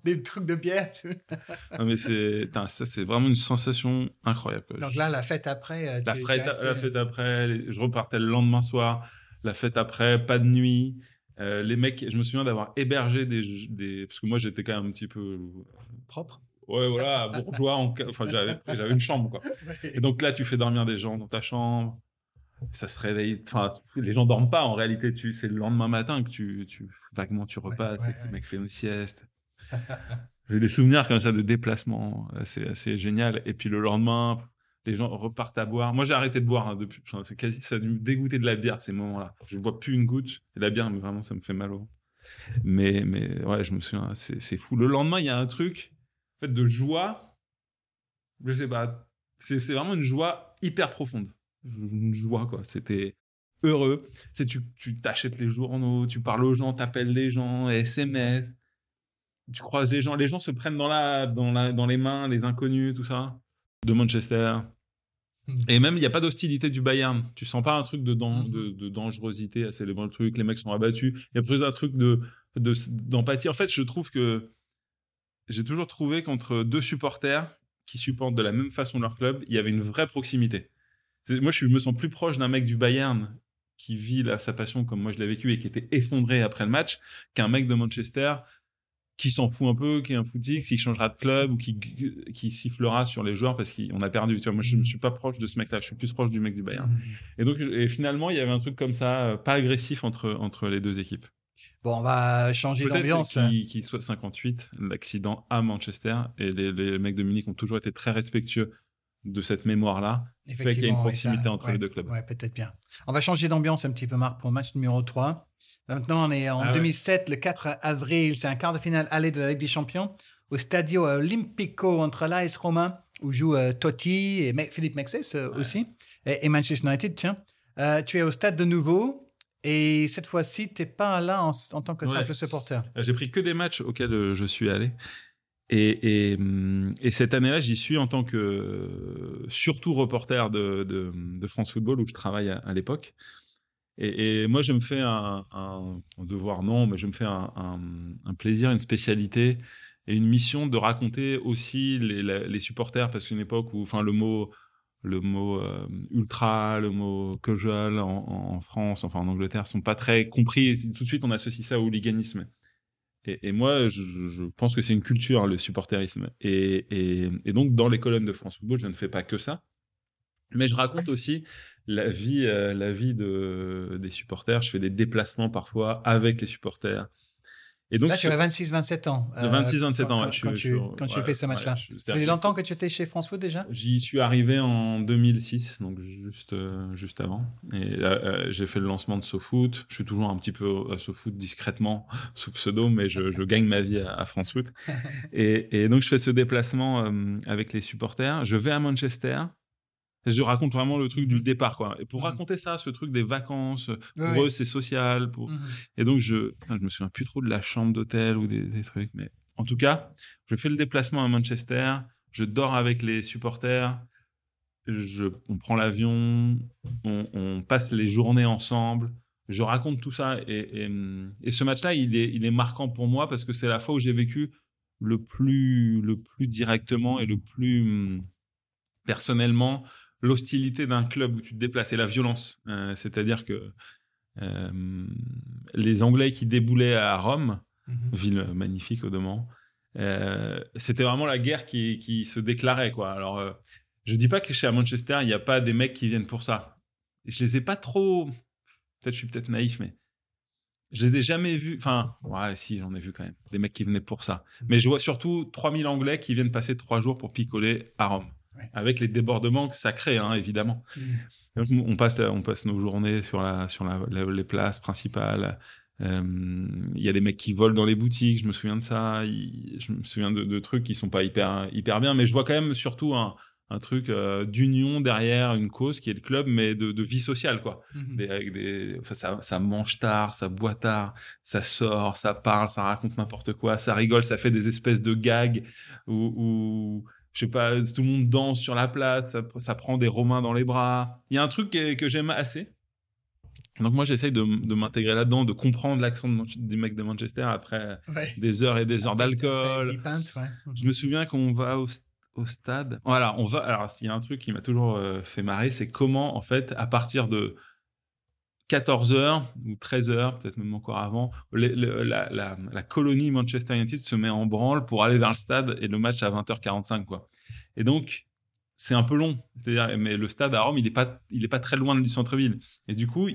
des, trucs de bière. Non, mais c'est, ça, c'est vraiment une sensation incroyable. quoi. Donc là, la fête après. euh, la, fête, la fête après, les- je repartais le lendemain soir. La fête après, pas de nuit. Euh, les mecs, je me souviens d'avoir hébergé des, des. Parce que moi, j'étais quand même un petit peu. propre. Ouais, voilà, bourgeois. en Enfin, j'avais, j'avais une chambre, quoi. Et donc là, tu fais dormir des gens dans ta chambre. Ça se réveille. Enfin, les gens dorment pas. En réalité, tu, c'est le lendemain matin que tu, tu vaguement tu repasses ouais, et que ouais. le mec fait une sieste. J'ai des souvenirs comme ça de déplacement. C'est assez génial. Et puis le lendemain, les gens repartent à boire. Moi, j'ai arrêté de boire hein, depuis. C'est quasi ça me dégoûter de la bière ces moments-là. Je bois plus une goutte. Et la bière, mais vraiment, ça me fait mal au. Mais, mais ouais, je me souviens, c'est fou. Le lendemain, il y a un truc en fait, de joie. Je sais pas. C'est vraiment une joie hyper profonde. Une joie, quoi. C'était heureux. C'est tu tu t'achètes les journaux, tu parles aux gens, t'appelles les gens, SMS. Tu croises les gens, les gens se prennent dans la, dans la, dans les mains, les inconnus, tout ça. De Manchester. Mhm. Et même, il n'y a pas d'hostilité du Bayern. Tu sens pas un truc de, dan- Mhm. de, de dangerosité à célébrer le truc. Les mecs sont abattus. Il y a plus un truc de, de- d'empathie. En fait, je trouve que j'ai toujours trouvé qu'entre deux supporters qui supportent de la même façon leur club, il y avait une vraie proximité. Moi, je me sens plus proche d'un mec du Bayern qui vit sa passion comme moi je l'ai vécu et qui était effondré après le match qu'un mec de Manchester qui s'en fout un peu, qui est un footix, qui changera de club ou qui, qui sifflera sur les joueurs parce qu'on a perdu. Tu vois, moi, je ne suis pas proche de ce mec-là, je suis plus proche du mec du Bayern. Et donc, et finalement, il y avait un truc comme ça, euh, pas agressif entre, entre les deux équipes. Bon, on va changer Peut-être d'ambiance. qu'il qu'il soit 58, l'accident à Manchester, et les, les mecs de Munich ont toujours été très respectueux de cette mémoire-là. Fait qu'il y a une Effectivement, proximité ça- entre ouais, les deux clubs. Ouais, peut-être bien. On va changer d'ambiance un petit peu, Marc, pour le match numéro 3. Maintenant, on est en Ah ouais. 2007, le 4 avril. C'est un quart de finale aller de la Ligue des Champions au Stadio Olimpico entre l'AS Roma, où joue euh, Totti et Me- Philippe Mexes euh, Ouais. aussi, et, et Manchester United, tiens. Euh, tu es au stade de nouveau, et cette fois-ci, tu n'es pas là en, en tant que simple supporter. Euh, J'ai pris que des matchs auxquels euh, je suis allé. Hum, et cette année-là, j'y suis en tant que euh, surtout reporter de, France Football, où je travaille à, l'époque. Et, moi, je me fais un, devoir, non, mais je me fais un, plaisir, une spécialité et une mission de raconter aussi les supporters, parce qu'une époque où, enfin, le mot le mot euh, ultra, le mot casual en, en, France, enfin en Angleterre, sont pas très compris. tout de suite, on associe ça au hooliganisme. Et, moi, je, pense que c'est une culture, le supporterisme. Et, donc, dans les colonnes de France Football, je ne fais pas que ça. Mais je raconte aussi la vie, euh, la vie de, des supporters. Je fais des déplacements parfois avec les supporters. Et donc, Là, tu as 26-27 ans. De 26-27 euh, ans, quand, quand, tu, quand tu fais ce match-là. ça fait longtemps que tu étais chez France Foot déjà? J'y suis arrivé en 2006, donc juste, euh, juste avant. Et euh, j'ai fait le lancement de SoFoot. Je suis toujours un petit peu à SoFoot discrètement, sous pseudo, mais je, je gagne ma vie à, France Foot. et, et, donc, je fais ce déplacement avec les supporters. Je vais à Manchester je raconte vraiment le truc du mmh départ, quoi. Et pour mmh raconter ça, ce truc des vacances, pour eux, c'est social. Pour... Mmh et donc, je, je me souviens plus trop de la chambre d'hôtel ou des, trucs, mais en tout cas, je fais le déplacement à Manchester, je dors avec les supporters, je, on prend l'avion, on, passe les journées ensemble. Je raconte tout ça et, et, ce match-là, il est, il est marquant pour moi parce que c'est la fois où j'ai vécu le plus, le plus directement et le plus personnellement l'hostilité d'un club où tu te déplaces et la violence. Euh, c'est-à-dire que euh, les Anglais qui déboulaient à Rome, mhm. ville magnifique au demeurant, euh, c'était vraiment la guerre qui, se déclarait. Quoi. Alors, je dis pas que chez Manchester, il n'y a pas des mecs qui viennent pour ça. Je les ai pas trop. Peut-être je suis peut-être naïf, mais je les ai jamais vus. Enfin, ouais, si, j'en ai vu quand même. Des mecs qui venaient pour ça. Mhm. Mais je vois surtout 3000 Anglais qui viennent passer trois jours pour picoler à Rome avec les débordements que ça crée, hein, évidemment. Mm. On, passe, on passe nos journées sur, la, sur les places principales. Euh, il y a des mecs qui volent dans les boutiques, je me souviens de ça. je me souviens de, trucs qui sont pas hyper, hyper bien, mais je vois quand même surtout un, un truc euh, d'union derrière une cause qui est le club, mais de, vie sociale, quoi. Mm-hmm. Des, ça, ça, mange tard, ça boit tard, ça sort, ça parle, ça raconte n'importe quoi, ça rigole, ça fait des espèces de gags où je sais pas, tout le monde danse sur la place, ça, prend des Romains dans les bras. Il y a un truc que, j'aime assez. Donc moi, j'essaye de, m'intégrer là-dedans, de comprendre l'accent des mecs de Manchester après des heures et des heures d'alcool. Je me souviens qu'on va au, stade. Voilà, on va. Alors, il y a un truc qui m'a toujours euh, fait marrer, c'est comment, en fait, à partir de 14h ou 13h, peut-être même encore avant, la, colonie Manchester United se met en branle pour aller vers le stade et le match à 20h45. Quoi. Et donc, c'est un peu long. C'est-à-dire, mais le stade à Rome, il n'est pas, il est pas très loin du centre-ville. Et du coup,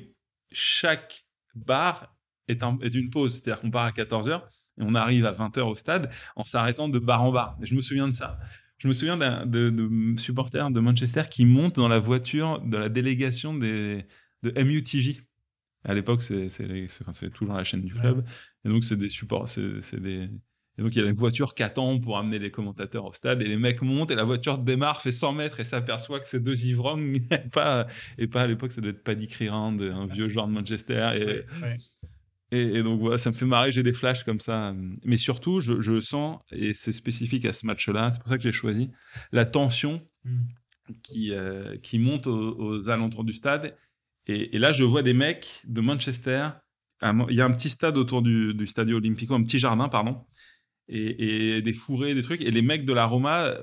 chaque bar est, une pause. C'est-à-dire qu'on part à 14h et on arrive à 20h au stade en s'arrêtant de bar en bar. Et je me souviens de ça. Je me souviens de, de supporters de Manchester qui montent dans la voiture de la délégation des, de MUTV. À l'époque, c'est toujours la chaîne du club. Et donc, c'est des supports, c'est des. Et donc, il y a une voiture qui attend pour amener les commentateurs au stade. Et les mecs montent et la voiture démarre, fait 100 mètres et s'aperçoit que c'est deux ivrognes. et, pas, et pas à l'époque, ça doit être Paddy Crerand, un vieux joueur de Manchester. Et, et, donc, voilà, ça me fait marrer. J'ai des flashs comme ça. Mais surtout, je, je sens, et c'est spécifique à ce match-là, c'est pour ça que j'ai choisi, la tension hmm. qui, euh, qui monte aux, aux alentours du stade et, là, je vois des mecs de Manchester. Il y a un petit stade autour du, du Stadio Olimpico, un petit jardin, pardon. Et, des fourrés, des trucs. Et les mecs de la Roma,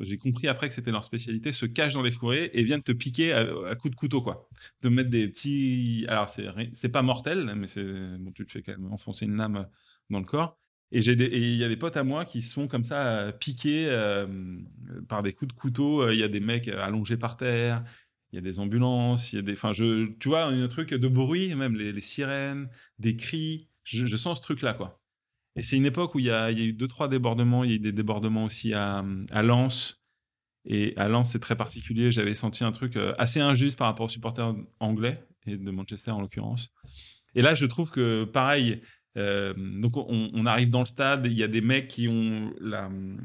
j'ai compris après que c'était leur spécialité, se cachent dans les fourrés et viennent te piquer à, coups de couteau, quoi. De mettre des petits. Alors, c'est pas mortel, mais tu te fais quand même enfoncer une lame dans le corps. Et il y a des potes à moi qui sont comme ça piqués euh, par des coups de couteau. Il y a des mecs allongés par terre il y a des ambulances, il y a des, enfin, je, tu vois, un truc de bruit, même les, sirènes, des cris. Je, sens ce truc-là, quoi. Et c'est une époque où il y, a, eu deux, trois débordements. Il y a eu des débordements aussi à, Lens. Et à Lens, c'est très particulier. J'avais senti un truc euh, assez injuste par rapport aux supporters anglais, et de Manchester en l'occurrence. Et là, je trouve que, pareil, euh, donc on, arrive dans le stade, il y a des mecs qui ont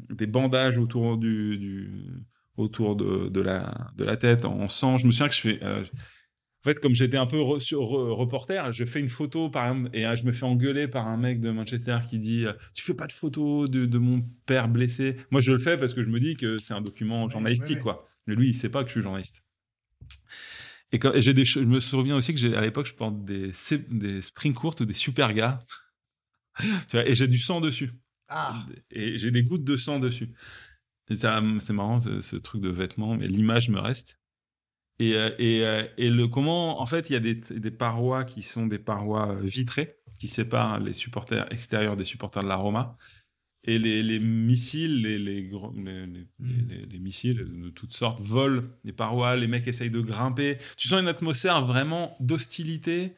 des bandages autour du, autour de, de, la, de la tête en sang. Je me souviens que je fais. Euh, en fait, comme j'étais un peu reporter, je fais une photo, par exemple, et euh, je me fais engueuler par un mec de Manchester qui dit euh, Tu fais pas de photo de, de, mon père blessé? Moi, je le fais parce que je me dis que c'est un document journalistique, quoi. Mais lui, il sait pas que je suis journaliste. Et, quand, j'ai des, je me souviens aussi que à l'époque, je porte des, des spring courtes ou des super gars. et j'ai du sang dessus. Ah. Et j'ai des gouttes de sang dessus. C'est marrant, ce, ce truc de vêtements, mais l'image me reste. Et, euh, et, euh, et le comment, en fait, il y a des, des parois qui sont des parois euh, vitrées qui séparent les supporters extérieurs des supporters de la Roma. Et les, les missiles, les, les, les, les- les- les missiles de toutes sortes volent les parois, les mecs essayent de grimper. Tu sens une atmosphère vraiment d'hostilité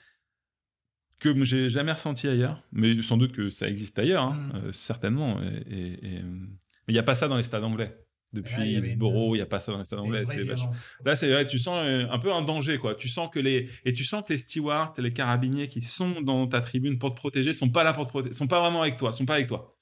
que j'ai jamais ressenti ailleurs. Mais sans doute que ça existe ailleurs, hein, Mm. euh, certainement. Et, mais il n'y a pas ça dans les stades anglais. Depuis Hillsborough, il n'y a pas ça dans les stades anglais. Là, c'est vrai, tu sens euh, un peu un danger, quoi. Tu sens que les et tu sens que les stewards, les carabiniers qui sont dans ta tribune pour te protéger, sont pas là pour te protéger, sont pas vraiment avec toi, sont pas avec toi.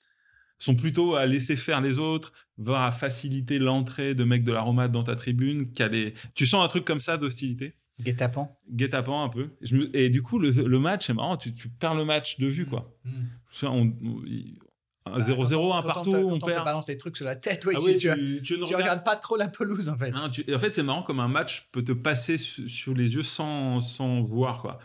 Sont plutôt à laisser faire les autres, voire à faciliter l'entrée de mecs de l'aromate dans ta tribune. qu'à les- Tu sens un truc comme ça d'hostilité, Guet-apens. guet-apens un peu. Je me- Et du coup, le, le match, c'est marrant, tu, tu perds le match de vue, quoi. Mm. Ça, on- on- il- un Bah, 0-0, quand un quand partout, te- on quand te perd. balance des trucs sur la tête, oui, Ah tu, oui, tu, tu, tu ne regardes regardes pas trop la pelouse en fait. En fait, c'est marrant comme un match peut te passer su- sur les yeux sans, sans voir, quoi.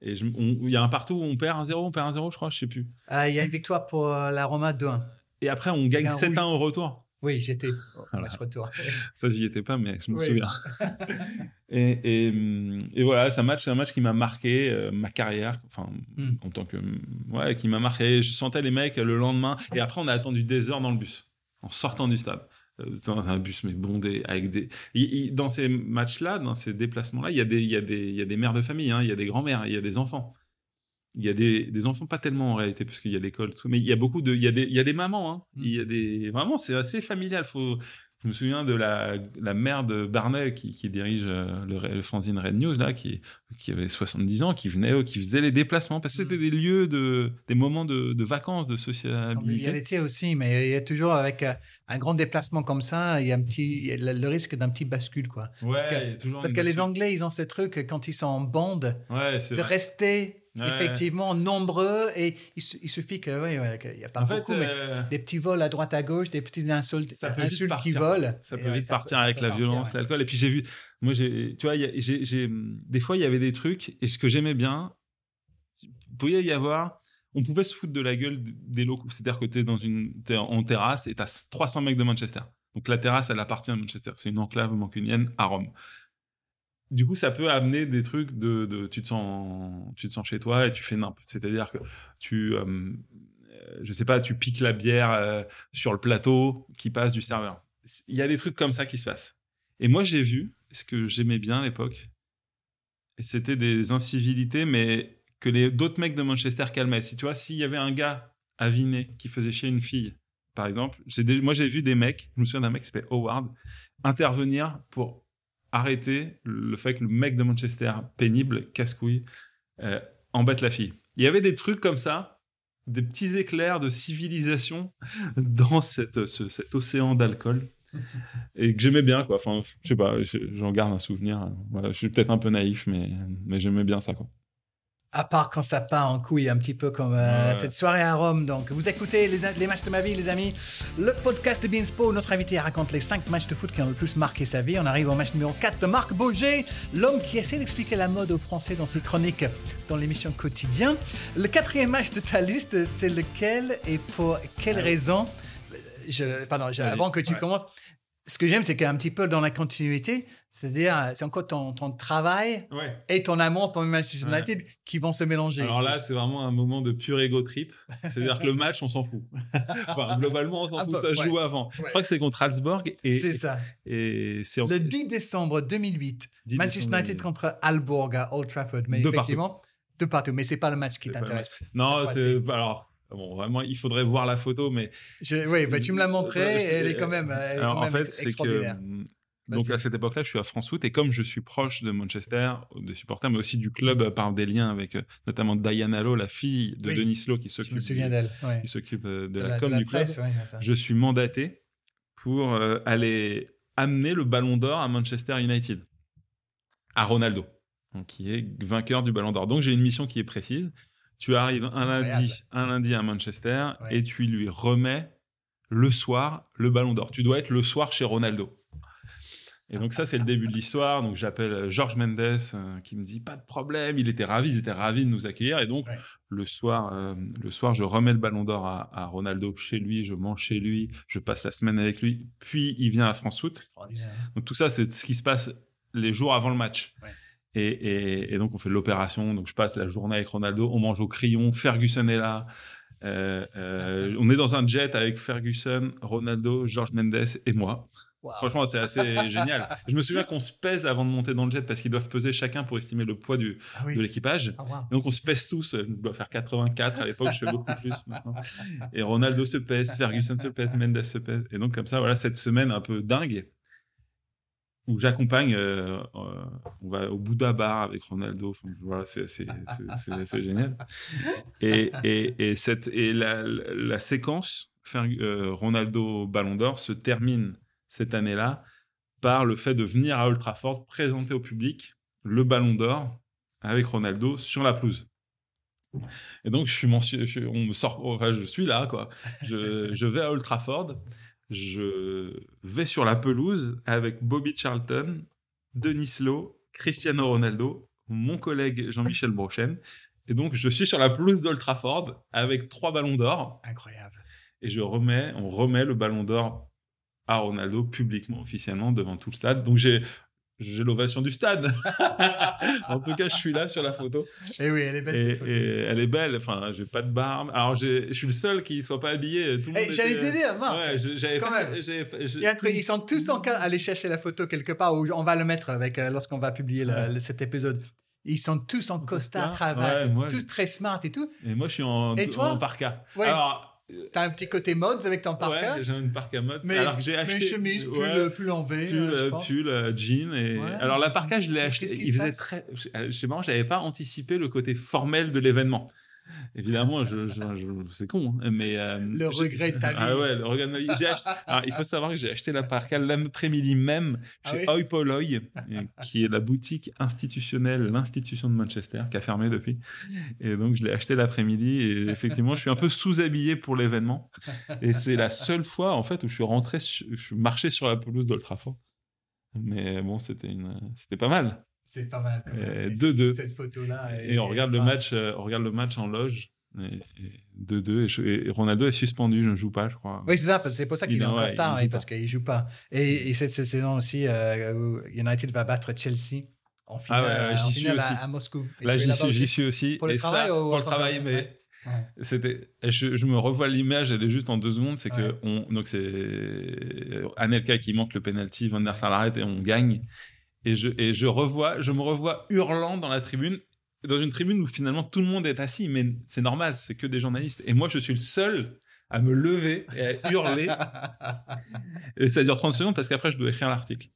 Et on- il y a un partout où on perd un 0, on perd un 0, je crois, je sais plus. Ah, Il y a une victoire pour euh, la Roma 2-1. Et après, on gagne Un 7-1 au retour. Oui, j'étais au match retour. Ça, j'y étais pas, mais je me Oui. souviens. et, et, et voilà, c'est un match, c'est un match qui m'a marqué euh, ma carrière, enfin, Hmm. en tant que. Ouais, qui m'a marqué. Je sentais les mecs le lendemain. Et après, on a attendu des heures dans le bus, en sortant du stade. Euh, Dans un bus, mais bondé, avec des. dans ces matchs-là, dans ces déplacements-là, il y, a des- il y, a des- il y a des mères de famille, hein, il y a des grands-mères, il y a des enfants. Il y a des, des enfants, pas tellement en réalité, parce qu'il y a l'école, tout, mais il y a beaucoup de. Il y a des, il y a des mamans, hein. Mm. Il y a des. Vraiment, c'est assez familial. Faut, je me souviens de la, la mère de Barnet qui, qui dirige euh, le, le fanzine Red News, là, qui, qui avait 70 ans, qui venait, qui faisait les déplacements, parce que c'était Mm. des lieux, de, des moments de, de vacances, de sociabilité. Convivialité aussi, mais il y a toujours avec euh, un grand déplacement comme ça, il y a, un petit, il y a le, risque d'un petit bascule. Quoi. Ouais, Parce que- il y a toujours Parce que les Anglais, ils ont ce truc, quand ils sont en bande, Ouais, de vrai. rester Ouais. effectivement nombreux et il, su- il suffit que, ouais, ouais, qu'il n'y a pas En beaucoup, fait, mais euh, des petits vols à droite à gauche, des petits insultes, ça peut vite insultes qui volent. Ça peut ouais, vite ça partir avec la partir, violence, l'alcool. Et puis j'ai vu, moi, j'ai, tu vois, il y a- des fois, il y avait des trucs, et ce que j'aimais bien, il pouvait y avoir, on pouvait se foutre de la gueule des locaux. C'est-à-dire que tu es dans une, t'es en terrasse et tu as 300 mecs de Manchester. Donc la terrasse, elle appartient à Manchester. C'est une enclave mancunienne à Rome. Du coup, ça peut amener des trucs de, tu te sens, tu te sens chez toi et tu fais nimp. C'est-à-dire que tu, euh, je sais pas, tu piques la bière euh, sur le plateau qui passe du serveur. Il y a des trucs comme ça qui se passent. Et moi, j'ai vu ce que j'aimais bien à l'époque. C'était des incivilités, mais que les d'autres mecs de Manchester calmaient. Si tu vois, s'il y avait un gars aviné qui faisait chier une fille, par exemple, moi j'ai vu des mecs, je me souviens d'un mec qui s'appelait Howard, intervenir pour arrêter le fait que le mec de Manchester pénible, casse-couille, euh, embête la fille. Il y avait des trucs comme ça, des petits éclairs de civilisation dans cette, ce- cet océan d'alcool et que j'aimais bien quoi. Enfin, je sais pas, je- j'en garde un souvenir. Voilà, je suis peut-être un peu naïf, mais, mais j'aimais bien ça quoi. À part quand ça part en couille, un petit peu comme euh, Ouais. cette soirée à Rome. Donc, vous écoutez les, les matchs de ma vie, les amis. Le podcast de Beanspo, notre invité raconte les 5 matchs de foot qui ont le plus marqué sa vie. On arrive au match numéro 4 de Marc Boger, l'homme qui essaie d'expliquer la mode aux Français dans ses chroniques dans l'émission Quotidien. Le quatrième match de ta liste, c'est lequel et pour quelle Ah raison? Je, Pardon, je- avant que tu Ouais. commences. Ce que j'aime, c'est qu'un petit peu dans la continuité, c'est-à-dire, c'est encore ton, ton travail Ouais. et ton amour pour Manchester Ouais. United qui vont se mélanger. Alors là, c'est vraiment un moment de pur ego trip. C'est-à-dire que le match, on s'en fout. enfin, globalement, on s'en fout. peu, Ça ouais. joue avant. Je crois que c'est contre Salzburg et c'est ça. et c'est en- Le 10 décembre 2008, 10 Manchester décembre United contre Alborg à Old Trafford. Mais De partout. effectivement, de partout. Mais c'est pas le match qui t'intéresse. Non, c'est alors bon, vraiment, il faudrait voir la photo, mais Je- oui, bah, tu me l'as montré. Elle est quand même, est Alors quand en même fait, ex- c'est que extraordinaire. Donc à cette époque-là, je suis à France Foot et comme je suis proche de Manchester, des supporters, mais aussi du club euh, par des liens avec euh, notamment Diana Lowe, la fille de Oui. Denis Lowe qui s'occupe me souviens du- d'elle. ouais. qui s'occupe euh, de, De la com de du club. presse, ouais, ça. Je suis mandaté pour euh, aller amener le Ballon d'Or à Manchester United, à Ronaldo, qui est vainqueur du Ballon d'Or. Donc j'ai une mission qui est précise. Tu arrives un lundi, un lundi à Manchester Ouais. et tu lui remets le soir le Ballon d'Or. Tu dois être le soir chez Ronaldo. Et donc ça, c'est le début de l'histoire. Donc j'appelle euh, Georges Mendes euh, qui me dit pas de problème. Il était ravi, ils étaient ravis de nous accueillir. Et donc Ouais. le soir, euh, le soir, je remets le Ballon d'Or à, à Ronaldo chez lui. Je mange chez lui. Je passe la semaine avec lui. Puis il vient à France Foot. Extraordinaire. Donc tout ça, c'est ce qui se passe les jours avant le match. Ouais. Et, et- et donc on fait l'opération. Donc je passe la journée avec Ronaldo. On mange au crayon. Ferguson est là. Euh, on est dans un jet avec Ferguson, Ronaldo, Georges Mendes et moi. Wow. Franchement, c'est assez génial. Je me souviens qu'on se pèse avant de monter dans le jet parce qu'ils doivent peser chacun pour estimer le poids du, Ah oui. de l'équipage. Ah, wow. Donc on se pèse tous. Je dois faire 84 à l'époque. Je fais beaucoup plus maintenant. Et Ronaldo se pèse, Ferguson se pèse, Mendes se pèse. Et donc comme ça, voilà cette semaine un peu dingue où j'accompagne. euh, euh, on va au Bouddha Bar avec Ronaldo. Enfin, voilà, c'est génial. Et, et, et cette et la, la, la séquence euh, Ronaldo Ballon d'Or se termine cette année-là par le fait de venir à Old Trafford présenter au public le Ballon d'Or avec Ronaldo sur la pelouse. Et donc, je suis je- on me sort, enfin, je suis là, quoi. Je, je vais à Old Trafford, je vais sur la pelouse avec Bobby Charlton, Denis Lowe, Cristiano Ronaldo, mon collègue Jean-Michel Brochen. Et donc, je suis sur la pelouse d'Old Trafford avec trois ballons d'or Incroyable. et je remets, on remet le ballon d'or à Ronaldo publiquement, officiellement, devant tout le stade. Donc j'ai, j'ai l'ovation du stade. en tout cas, je suis là sur la photo. Et oui, elle est belle Et, cette photo. et elle est belle. Enfin, j'ai pas de barbe. Alors, je suis le seul qui soit pas habillé. Tout le Eh, monde J'allais était- t'aider, Marc. Ouais, j'avais Quand pas- même. Il y a un truc, ils sont tous en train d'aller chercher la photo quelque part où on va le mettre avec euh, lorsqu'on va publier le- Ouais. le- cet épisode. Ils sont tous en costard, cravate, Ouais, tous très smart et tout. Et moi, je suis en, Et toi en parka. Ouais. Alors, T'as un petit côté mods avec ton parka, ouais, j'ai une parka mode. mais, alors que j'ai mais acheté. chemise, pull, Ouais. pull en V, pull, euh, je euh, pense. pull, euh, jean et Ouais, alors la parka je l'ai acheté il faisait très je sais pas j'avais pas anticipé le côté formel de l'événement évidemment je, je- je- c'est con hein, mais euh, Le regret de ta vie. ah ouais le regret de ma vie. J'ai acheté- alors, il faut savoir que j'ai acheté la parka l'après-midi même Ah chez oui. Oi Polloi euh, qui est la boutique institutionnelle l'institution de Manchester qui a fermé depuis. Et donc je l'ai acheté l'après-midi et effectivement je suis un peu sous-habillé pour l'événement. Et c'est la seule fois en fait où je suis rentré je suis marché sur la pelouse d'Old Trafford. Mais bon, c'était une, c'était pas mal. C'est pas mal. Euh, Et 2-2. Cette photo-là. Et on regarde le match, euh, on regarde le match en loge. Et, et 2-2. Et, Ronaldo est suspendu, je ne joue pas, je crois. Oui, c'est ça, c'est pour ça qu'il Il est en ouais, costard, joue parce qu'il joue pas. Et, et cette, cette saison aussi, euh, United va battre Chelsea en finale, ouais, ouais, en j'y suis finale à- aussi. à, Moscou. Et Là, j'y suis, suis aussi. Pour le et travail ça, ou pour le travail, mais ouais. Ouais. c'était. Je, je me revois l'image, elle est juste en deux secondes. C'est Ouais. que on, donc c'est Anelka qui manque le penalty, Van der Sar l'arrête et on gagne. Et je et je revois, je me revois hurlant dans la tribune, dans une tribune où finalement tout le monde est assis, mais c'est normal, c'est que des journalistes. Et moi, je suis le seul à me lever et à hurler. et ça dure 30 secondes parce qu'après, je dois écrire l'article.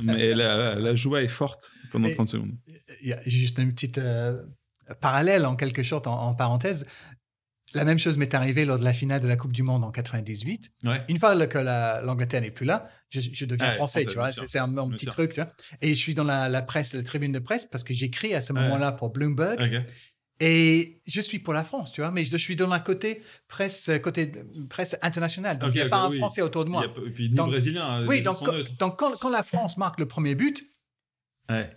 Mais la, la joie est forte pendant Et- 30 secondes. Il y a juste une petite euh, parallèle en quelque sorte, en, en parenthèse. La même chose m'est arrivée lors de la finale de la Coupe du Monde en 98. Ouais. Une fois que la- l'Angleterre n'est plus là, je, je deviens Ah français, tu vois. C'est un, mon petit sûr. truc, tu vois. Et je suis dans la, la presse, la tribune de presse, parce que j'écris à ce moment-là pour Bloomberg. Et je suis pour la France, tu vois, mais je suis dans la côté presse, côté presse internationale. Donc, il n'y a pas un oui. Français autour de Il y moi. a et puis ni Donc- brésilien, hein, Oui, donc, donc quand, quand la France marque le premier but, Ouais.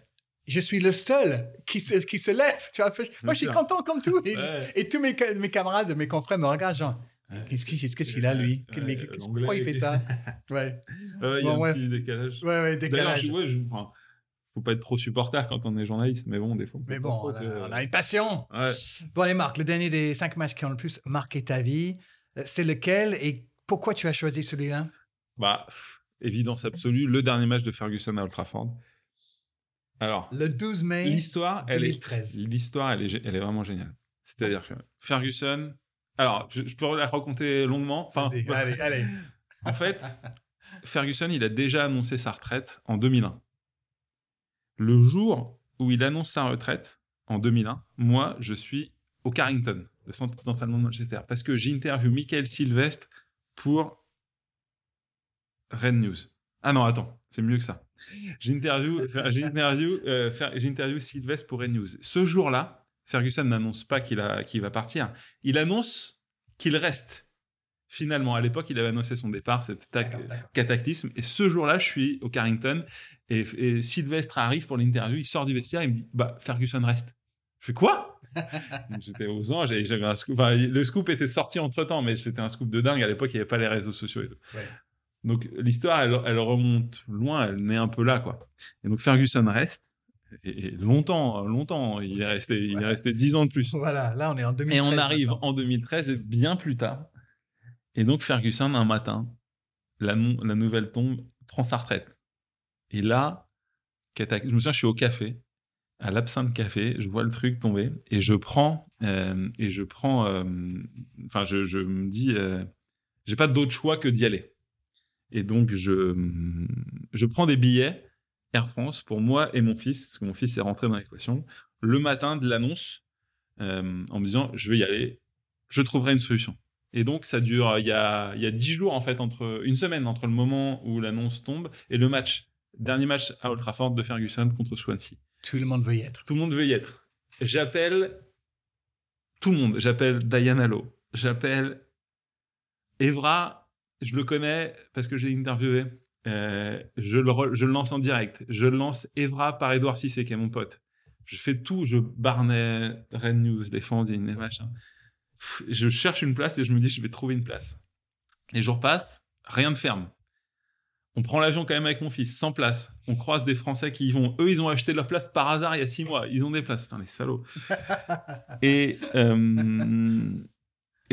Je suis le seul qui se, qui se lève. Tu vois. Moi, je suis content comme tout. Et, Ouais. et tous mes, mes camarades, mes confrères me regardent, genre, qu'est-ce qu'il a, lui? Ouais, Mais l'anglais. Pourquoi il fait ça? Ouais, il y Bon, a un ouais. petit décalage. ouais, ouais, décalage. je, ouais, je- enfin, faut pas être trop supporter quand on est journaliste, mais bon, des fois. Mais bon, trop, on a, on a une passion. Ouais. Bon, allez, Marc, le dernier des cinq matchs qui ont le plus marqué ta vie, euh, c'est lequel et pourquoi tu as choisi celui-là? Bah, évidence absolue, le dernier match de Ferguson à Old Trafford. Alors, Le 12 mai l'histoire, elle est, 2013. l'histoire, elle est, elle est vraiment géniale. C'est-à-dire que Ferguson. Alors, je, je peux la raconter longuement. Enfin, bah, allez, allez. En fait, Ferguson, il a déjà annoncé sa retraite en 2001. Le jour où il annonce sa retraite, en 2001, moi, je suis au Carrington, le centre d'entraînement de Manchester, parce que j'interview Michael Sylvestre pour Red News. Ah non, attends, c'est mieux que ça. J'interview, j'interview, euh, j'interview Sylvestre pour News. Ce jour-là, Ferguson n'annonce pas qu'il a- qu'il va partir. Il annonce qu'il reste. Finalement, à l'époque, il avait annoncé son départ, D'accord, d'accord. cataclysme. Et ce jour-là, je suis au Carrington et, et Sylvestre arrive pour l'interview. Il sort du vestiaire, il me dit Bah, Ferguson reste. Je fais quoi? J'étais aux anges et j'avais un scoop. Enfin, le scoop était sorti entre temps, mais c'était un scoop de dingue. À l'époque, il n'y avait pas les réseaux sociaux et tout. Ouais. Donc l'histoire, elle, elle remonte loin, elle naît un peu là, quoi. Et donc Ferguson reste. Et, et longtemps, longtemps, il est resté, il est resté 10 ans de plus. Voilà, là, on est en 2013. Et on arrive maintenant. en 2013, et bien plus tard. Et donc Ferguson, un matin, la, non- la nouvelle tombe, prend sa retraite. Et là, je me souviens, je suis au café, à l'absinthe café, je vois le truc tomber, et je prends, euh, et je prends, euh, enfin, je, je me dis, euh, j'ai pas d'autre choix que d'y aller. Et donc, je, je prends des billets Air France pour moi et mon fils, parce que mon fils est rentré dans l'équation, le matin de l'annonce, euh, en me disant, je vais y aller, je trouverai une solution. Et donc, ça dure, il y a, il y a 10 jours, en fait, entre une semaine entre le moment où l'annonce tombe et le match. Dernier match à Old Trafford de Ferguson contre Swansea. Tout le monde veut y être. Tout le monde veut y être. J'appelle tout le monde. J'appelle Diana Lowe. J'appelle Evra. Je le connais parce que je l'ai interviewé. Euh, je, le re- je le lance en direct. Je lance Evra par Edouard Cissé, qui est mon pote. Je fais tout. Je Barnet, Red News, les fanzines, les machins. Pff, Je cherche une place et je me dis, je vais trouver une place. Les jours passent, rien ne ferme. On prend l'avion quand même avec mon fils, sans place. On croise des Français qui y vont. Eux, ils ont acheté leur place par hasard il y a six mois. Ils ont des places. Putain, les salauds. et euh,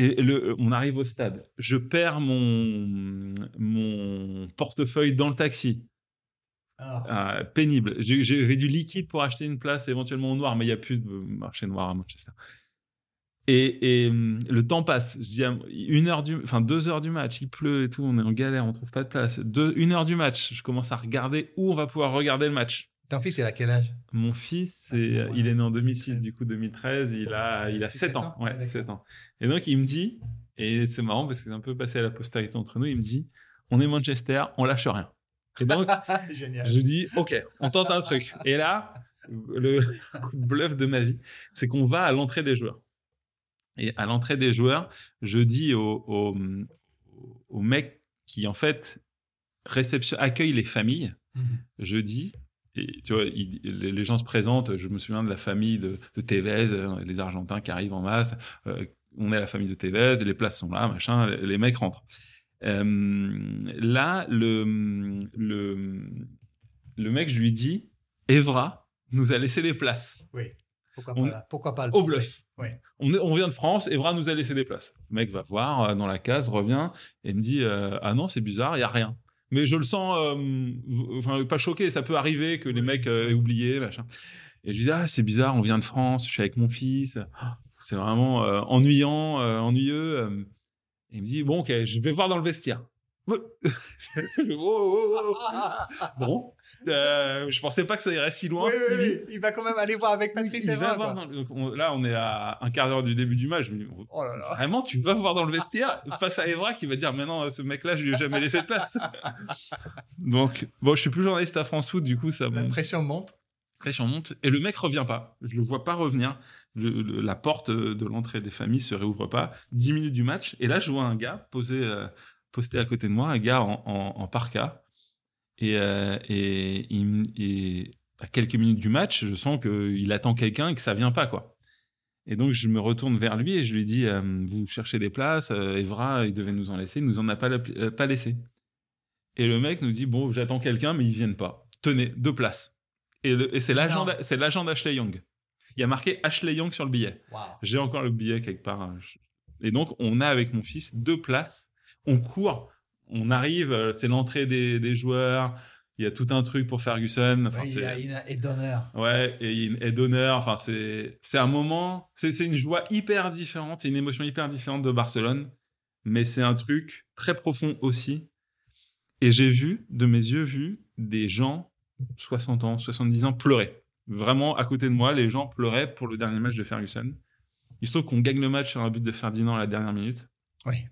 et le, on arrive au stade. Je perds mon, mon portefeuille dans le taxi. Ah, Ah, pénible. J'ai- J'avais du liquide pour acheter une place éventuellement au noir, mais il n'y a plus de marché noir à Manchester. Et, et, hum, le temps passe. Je dis à- une heure du, enfin deux heures du match, il pleut et tout, on est en galère, on trouve pas de place. Deux, une heure du match, je commence à regarder où on va pouvoir regarder le match. Ton fils, il a quel âge? Mon fils, Ah, bon, il ouais. est né en 2006, 2013. du coup 2013, il a, il a Six, 7 sept ans. ans Ouais, Ah, d'accord. 7 ans. Et donc il me dit, et c'est marrant parce que c'est un peu passé à la postérité entre nous, il me dit, on est Manchester, on lâche rien. Et donc je dis, ok, on tente un truc. Et là, le coup de bluff de ma vie, c'est qu'on va à l'entrée des joueurs. Et à l'entrée des joueurs, je dis au, au, au mec qui, en fait, réception, accueille les familles, Mhm. je dis, et tu vois, il- les, gens se présentent, je me souviens de la famille de, de Tevez, euh, les Argentins qui arrivent en masse, euh, on est la famille de Tevez, les places sont là, machin, les, les mecs rentrent. Euh, là, le, le, le mec, je lui dis, Evra nous a laissé des places Oui. Pourquoi On- pas, Pourquoi pas le au bluff. Oui. On, vient de France, Evra nous a laissé des places. Le mec va voir dans la case, revient et me dit euh, Ah non, c'est bizarre, il n'y a rien. Mais je le sens, euh, enfin, pas choqué, ça peut arriver que les mecs euh, aient oublié, machin. Et je dis Ah, c'est bizarre, on vient de France, je suis avec mon fils, Ah, c'est vraiment euh, ennuyant, ennuyeux. Et il me dit Bon, ok, je vais voir dans le vestiaire. Oh, oh, oh. Bon, euh, je pensais pas que ça irait si loin. Oui, oui, oui. Il va quand même aller voir avec il va Evra. voir quoi. dans- donc, on- là, on est à un quart d'heure du début du match. Là là. Vraiment, tu vas voir dans le vestiaire face à Evra qui va dire Maintenant, ce mec-là, je lui ai jamais laissé de place. Donc, bon, je suis plus journaliste à France Foot, du coup, ça La pression monte. Pression monte. Et le mec revient pas. Je le vois pas revenir. Le- le- la porte de l'entrée des familles se réouvre pas. 10 minutes du match. Et là, je vois un gars posé, euh, posté à côté de moi, un gars en, en, en parka. Et, euh, et, à quelques minutes du match, je sens qu'il attend quelqu'un et que ça vient pas, quoi. Et donc, je me retourne vers lui et je lui dis euh, Vous cherchez des places euh, Evra, il devait nous en laisser. Il nous en a pas, pas laissé. Et le mec nous dit Bon, j'attends quelqu'un, mais ils viennent pas. Tenez, deux places. Et, et c'est l'agent d'Ashley Young. Il y a marqué Ashley Young sur le billet. J'ai encore le billet quelque part. hein. Et donc, on a avec mon fils deux places. On court, on arrive, euh, c'est l'entrée des, des joueurs. Il y a tout un truc pour Ferguson. Enfin, Ouais, il y a une aide d'honneur. Ouais, et il y a une aide d'honneur. Enfin, c'est, c'est un moment, c'est, c'est une joie hyper différente, c'est une émotion hyper différente de Barcelone, mais c'est un truc très profond aussi. Et j'ai vu, de mes yeux, vu des gens, 60 ans, 70 ans, pleurer. Vraiment, à côté de moi, les gens pleuraient pour le dernier match de Ferguson. Il se trouve qu'on gagne le match sur un but de Ferdinand à la dernière minute. Oui.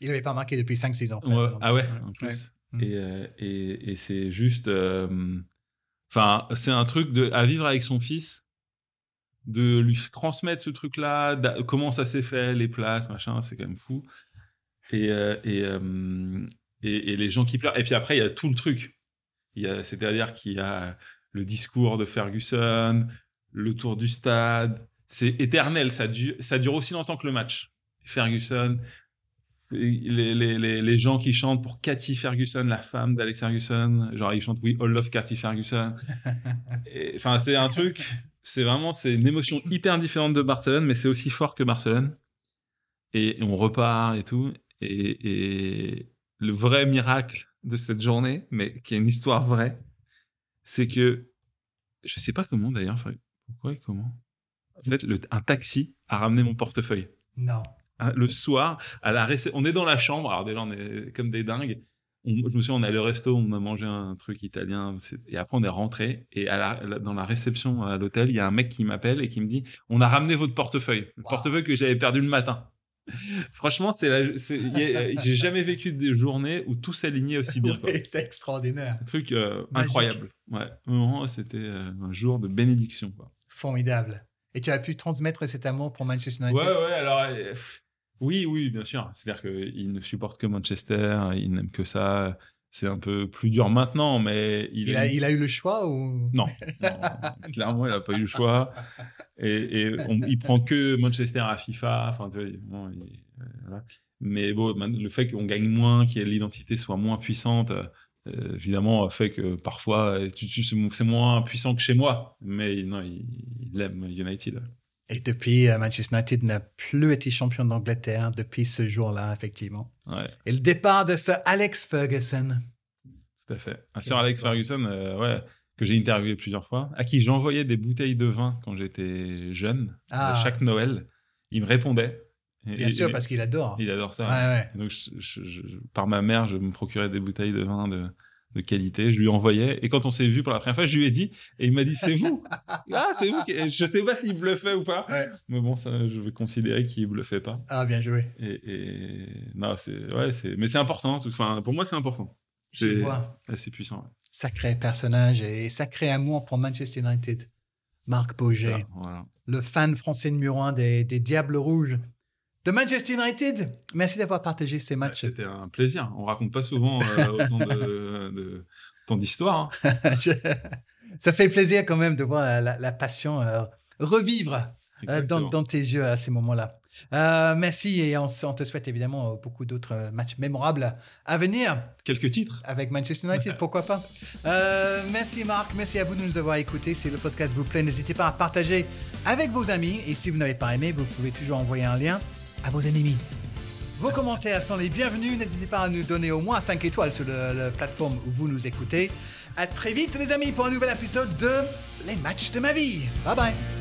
Il n'avait pas marqué depuis 5 saisons. Ouais, ah ouais, en Ouais. plus. Et, euh, et, et c'est juste. euh, Enfin, c'est un truc de, à vivre avec son fils, de lui transmettre ce truc-là, comment ça s'est fait, les places, machin, c'est quand même fou. Et, euh, et, euh, et, et les gens qui pleurent. Et puis après, il y a tout le truc. C'est-à-dire qu'il y a le discours de Ferguson, le tour du stade. C'est éternel. Ça dure, ça dure aussi longtemps que le match. Ferguson, les, les, les, les gens qui chantent pour Cathy Ferguson, la femme d'Alex Ferguson. Genre, ils chantent We All Love Cathy Ferguson. Enfin, c'est un truc. C'est vraiment, c'est une émotion hyper différente de Barcelone, mais c'est aussi fort que Barcelone. Et, on repart et tout. Et, et le vrai miracle de cette journée, mais qui est une histoire vraie, c'est que je sais pas comment d'ailleurs. enfin, Pourquoi et comment En fait, le- un taxi a ramené mon portefeuille. Non. Le soir, à la réce- on est dans la chambre. Alors déjà, on est comme des dingues. On- je me souviens, on est allé au resto, on a mangé un truc italien, et après on est rentré. Et à la- la- dans la réception à l'hôtel, il y a un mec qui m'appelle et qui me dit "On a ramené votre portefeuille, le Wow. portefeuille que j'avais perdu le matin." Franchement, c'est la- j'ai jamais vécu des journées où tout s'alignait aussi bien. c'est extraordinaire. Un truc euh, incroyable. Ouais, vraiment, c'était euh, un jour de bénédiction. Quoi. Formidable. Et tu as pu transmettre cet amour pour Manchester Ouais, United? Ouais, alors. euh, oui, oui, bien sûr. C'est-à-dire qu'il ne supporte que Manchester, il n'aime que ça. C'est un peu plus dur maintenant, mais il, il, a, il a eu le choix ou? Non, non, clairement, il n'a pas eu le choix. Et, et on- il prend que Manchester à FIFA. Enfin, tu vois, il- bon, il- voilà. Mais bon, le fait qu'on gagne moins, que l'identité soit moins puissante, euh, évidemment, fait que parfois, c'est c'est moins puissant que chez moi. Mais non, il, il aime United. Et depuis, euh, Manchester United n'a plus été champion d'Angleterre depuis ce jour-là, effectivement. Ouais. Et le départ de ce Alex Ferguson. Tout à fait. Ah, Quelle sur Alex. Ferguson, euh, ouais, que j'ai interviewé plusieurs fois, à qui j'envoyais des bouteilles de vin quand j'étais jeune, Ah. à chaque Noël. Il me répondait. Et- Bien et- sûr, et- parce qu'il adore. Il adore ça. Ouais, ouais. Et donc, je- je- je- par ma mère, je me procurais des bouteilles de vin de, de qualité. Je lui envoyais. Et quand on s'est vu pour la première fois, je lui ai dit. Et il m'a dit C'est vous Ah, c'est vous qui... Je sais pas s'il bluffait ou pas. Ouais. Mais bon, ça, je vais considérer qu'il bluffait pas. Ah, bien joué. Et, et- non, c'est. Ouais, c'est. Mais c'est important. tout- Enfin, pour moi, c'est important. Je C'est- vois. Assez puissant. ouais. Sacré personnage et sacré amour pour Manchester United. Marc Boget, voilà. le fan français numéro un des, des Diables Rouges de Manchester United. Merci d'avoir partagé ces matchs. C'était un plaisir. On raconte pas souvent euh, autant de- de- autant d'histoires. hein. Ça fait plaisir quand même de voir la, la passion euh, revivre euh, dans, tes yeux à ces moments-là. Merci et on, on te souhaite évidemment beaucoup d'autres matchs mémorables à venir Quelques titres. avec Manchester United, pourquoi pas. Merci Marc, merci à vous de nous avoir écoutés. Si le podcast vous plaît, n'hésitez pas à partager avec vos amis et si vous n'avez pas aimé, vous pouvez toujours envoyer un lien à vos ennemis. Vos commentaires sont les bienvenus. N'hésitez pas à nous donner au moins 5 étoiles sur la plateforme où vous nous écoutez. À très vite les amis pour un nouvel épisode de Les matchs de ma vie. Bye bye.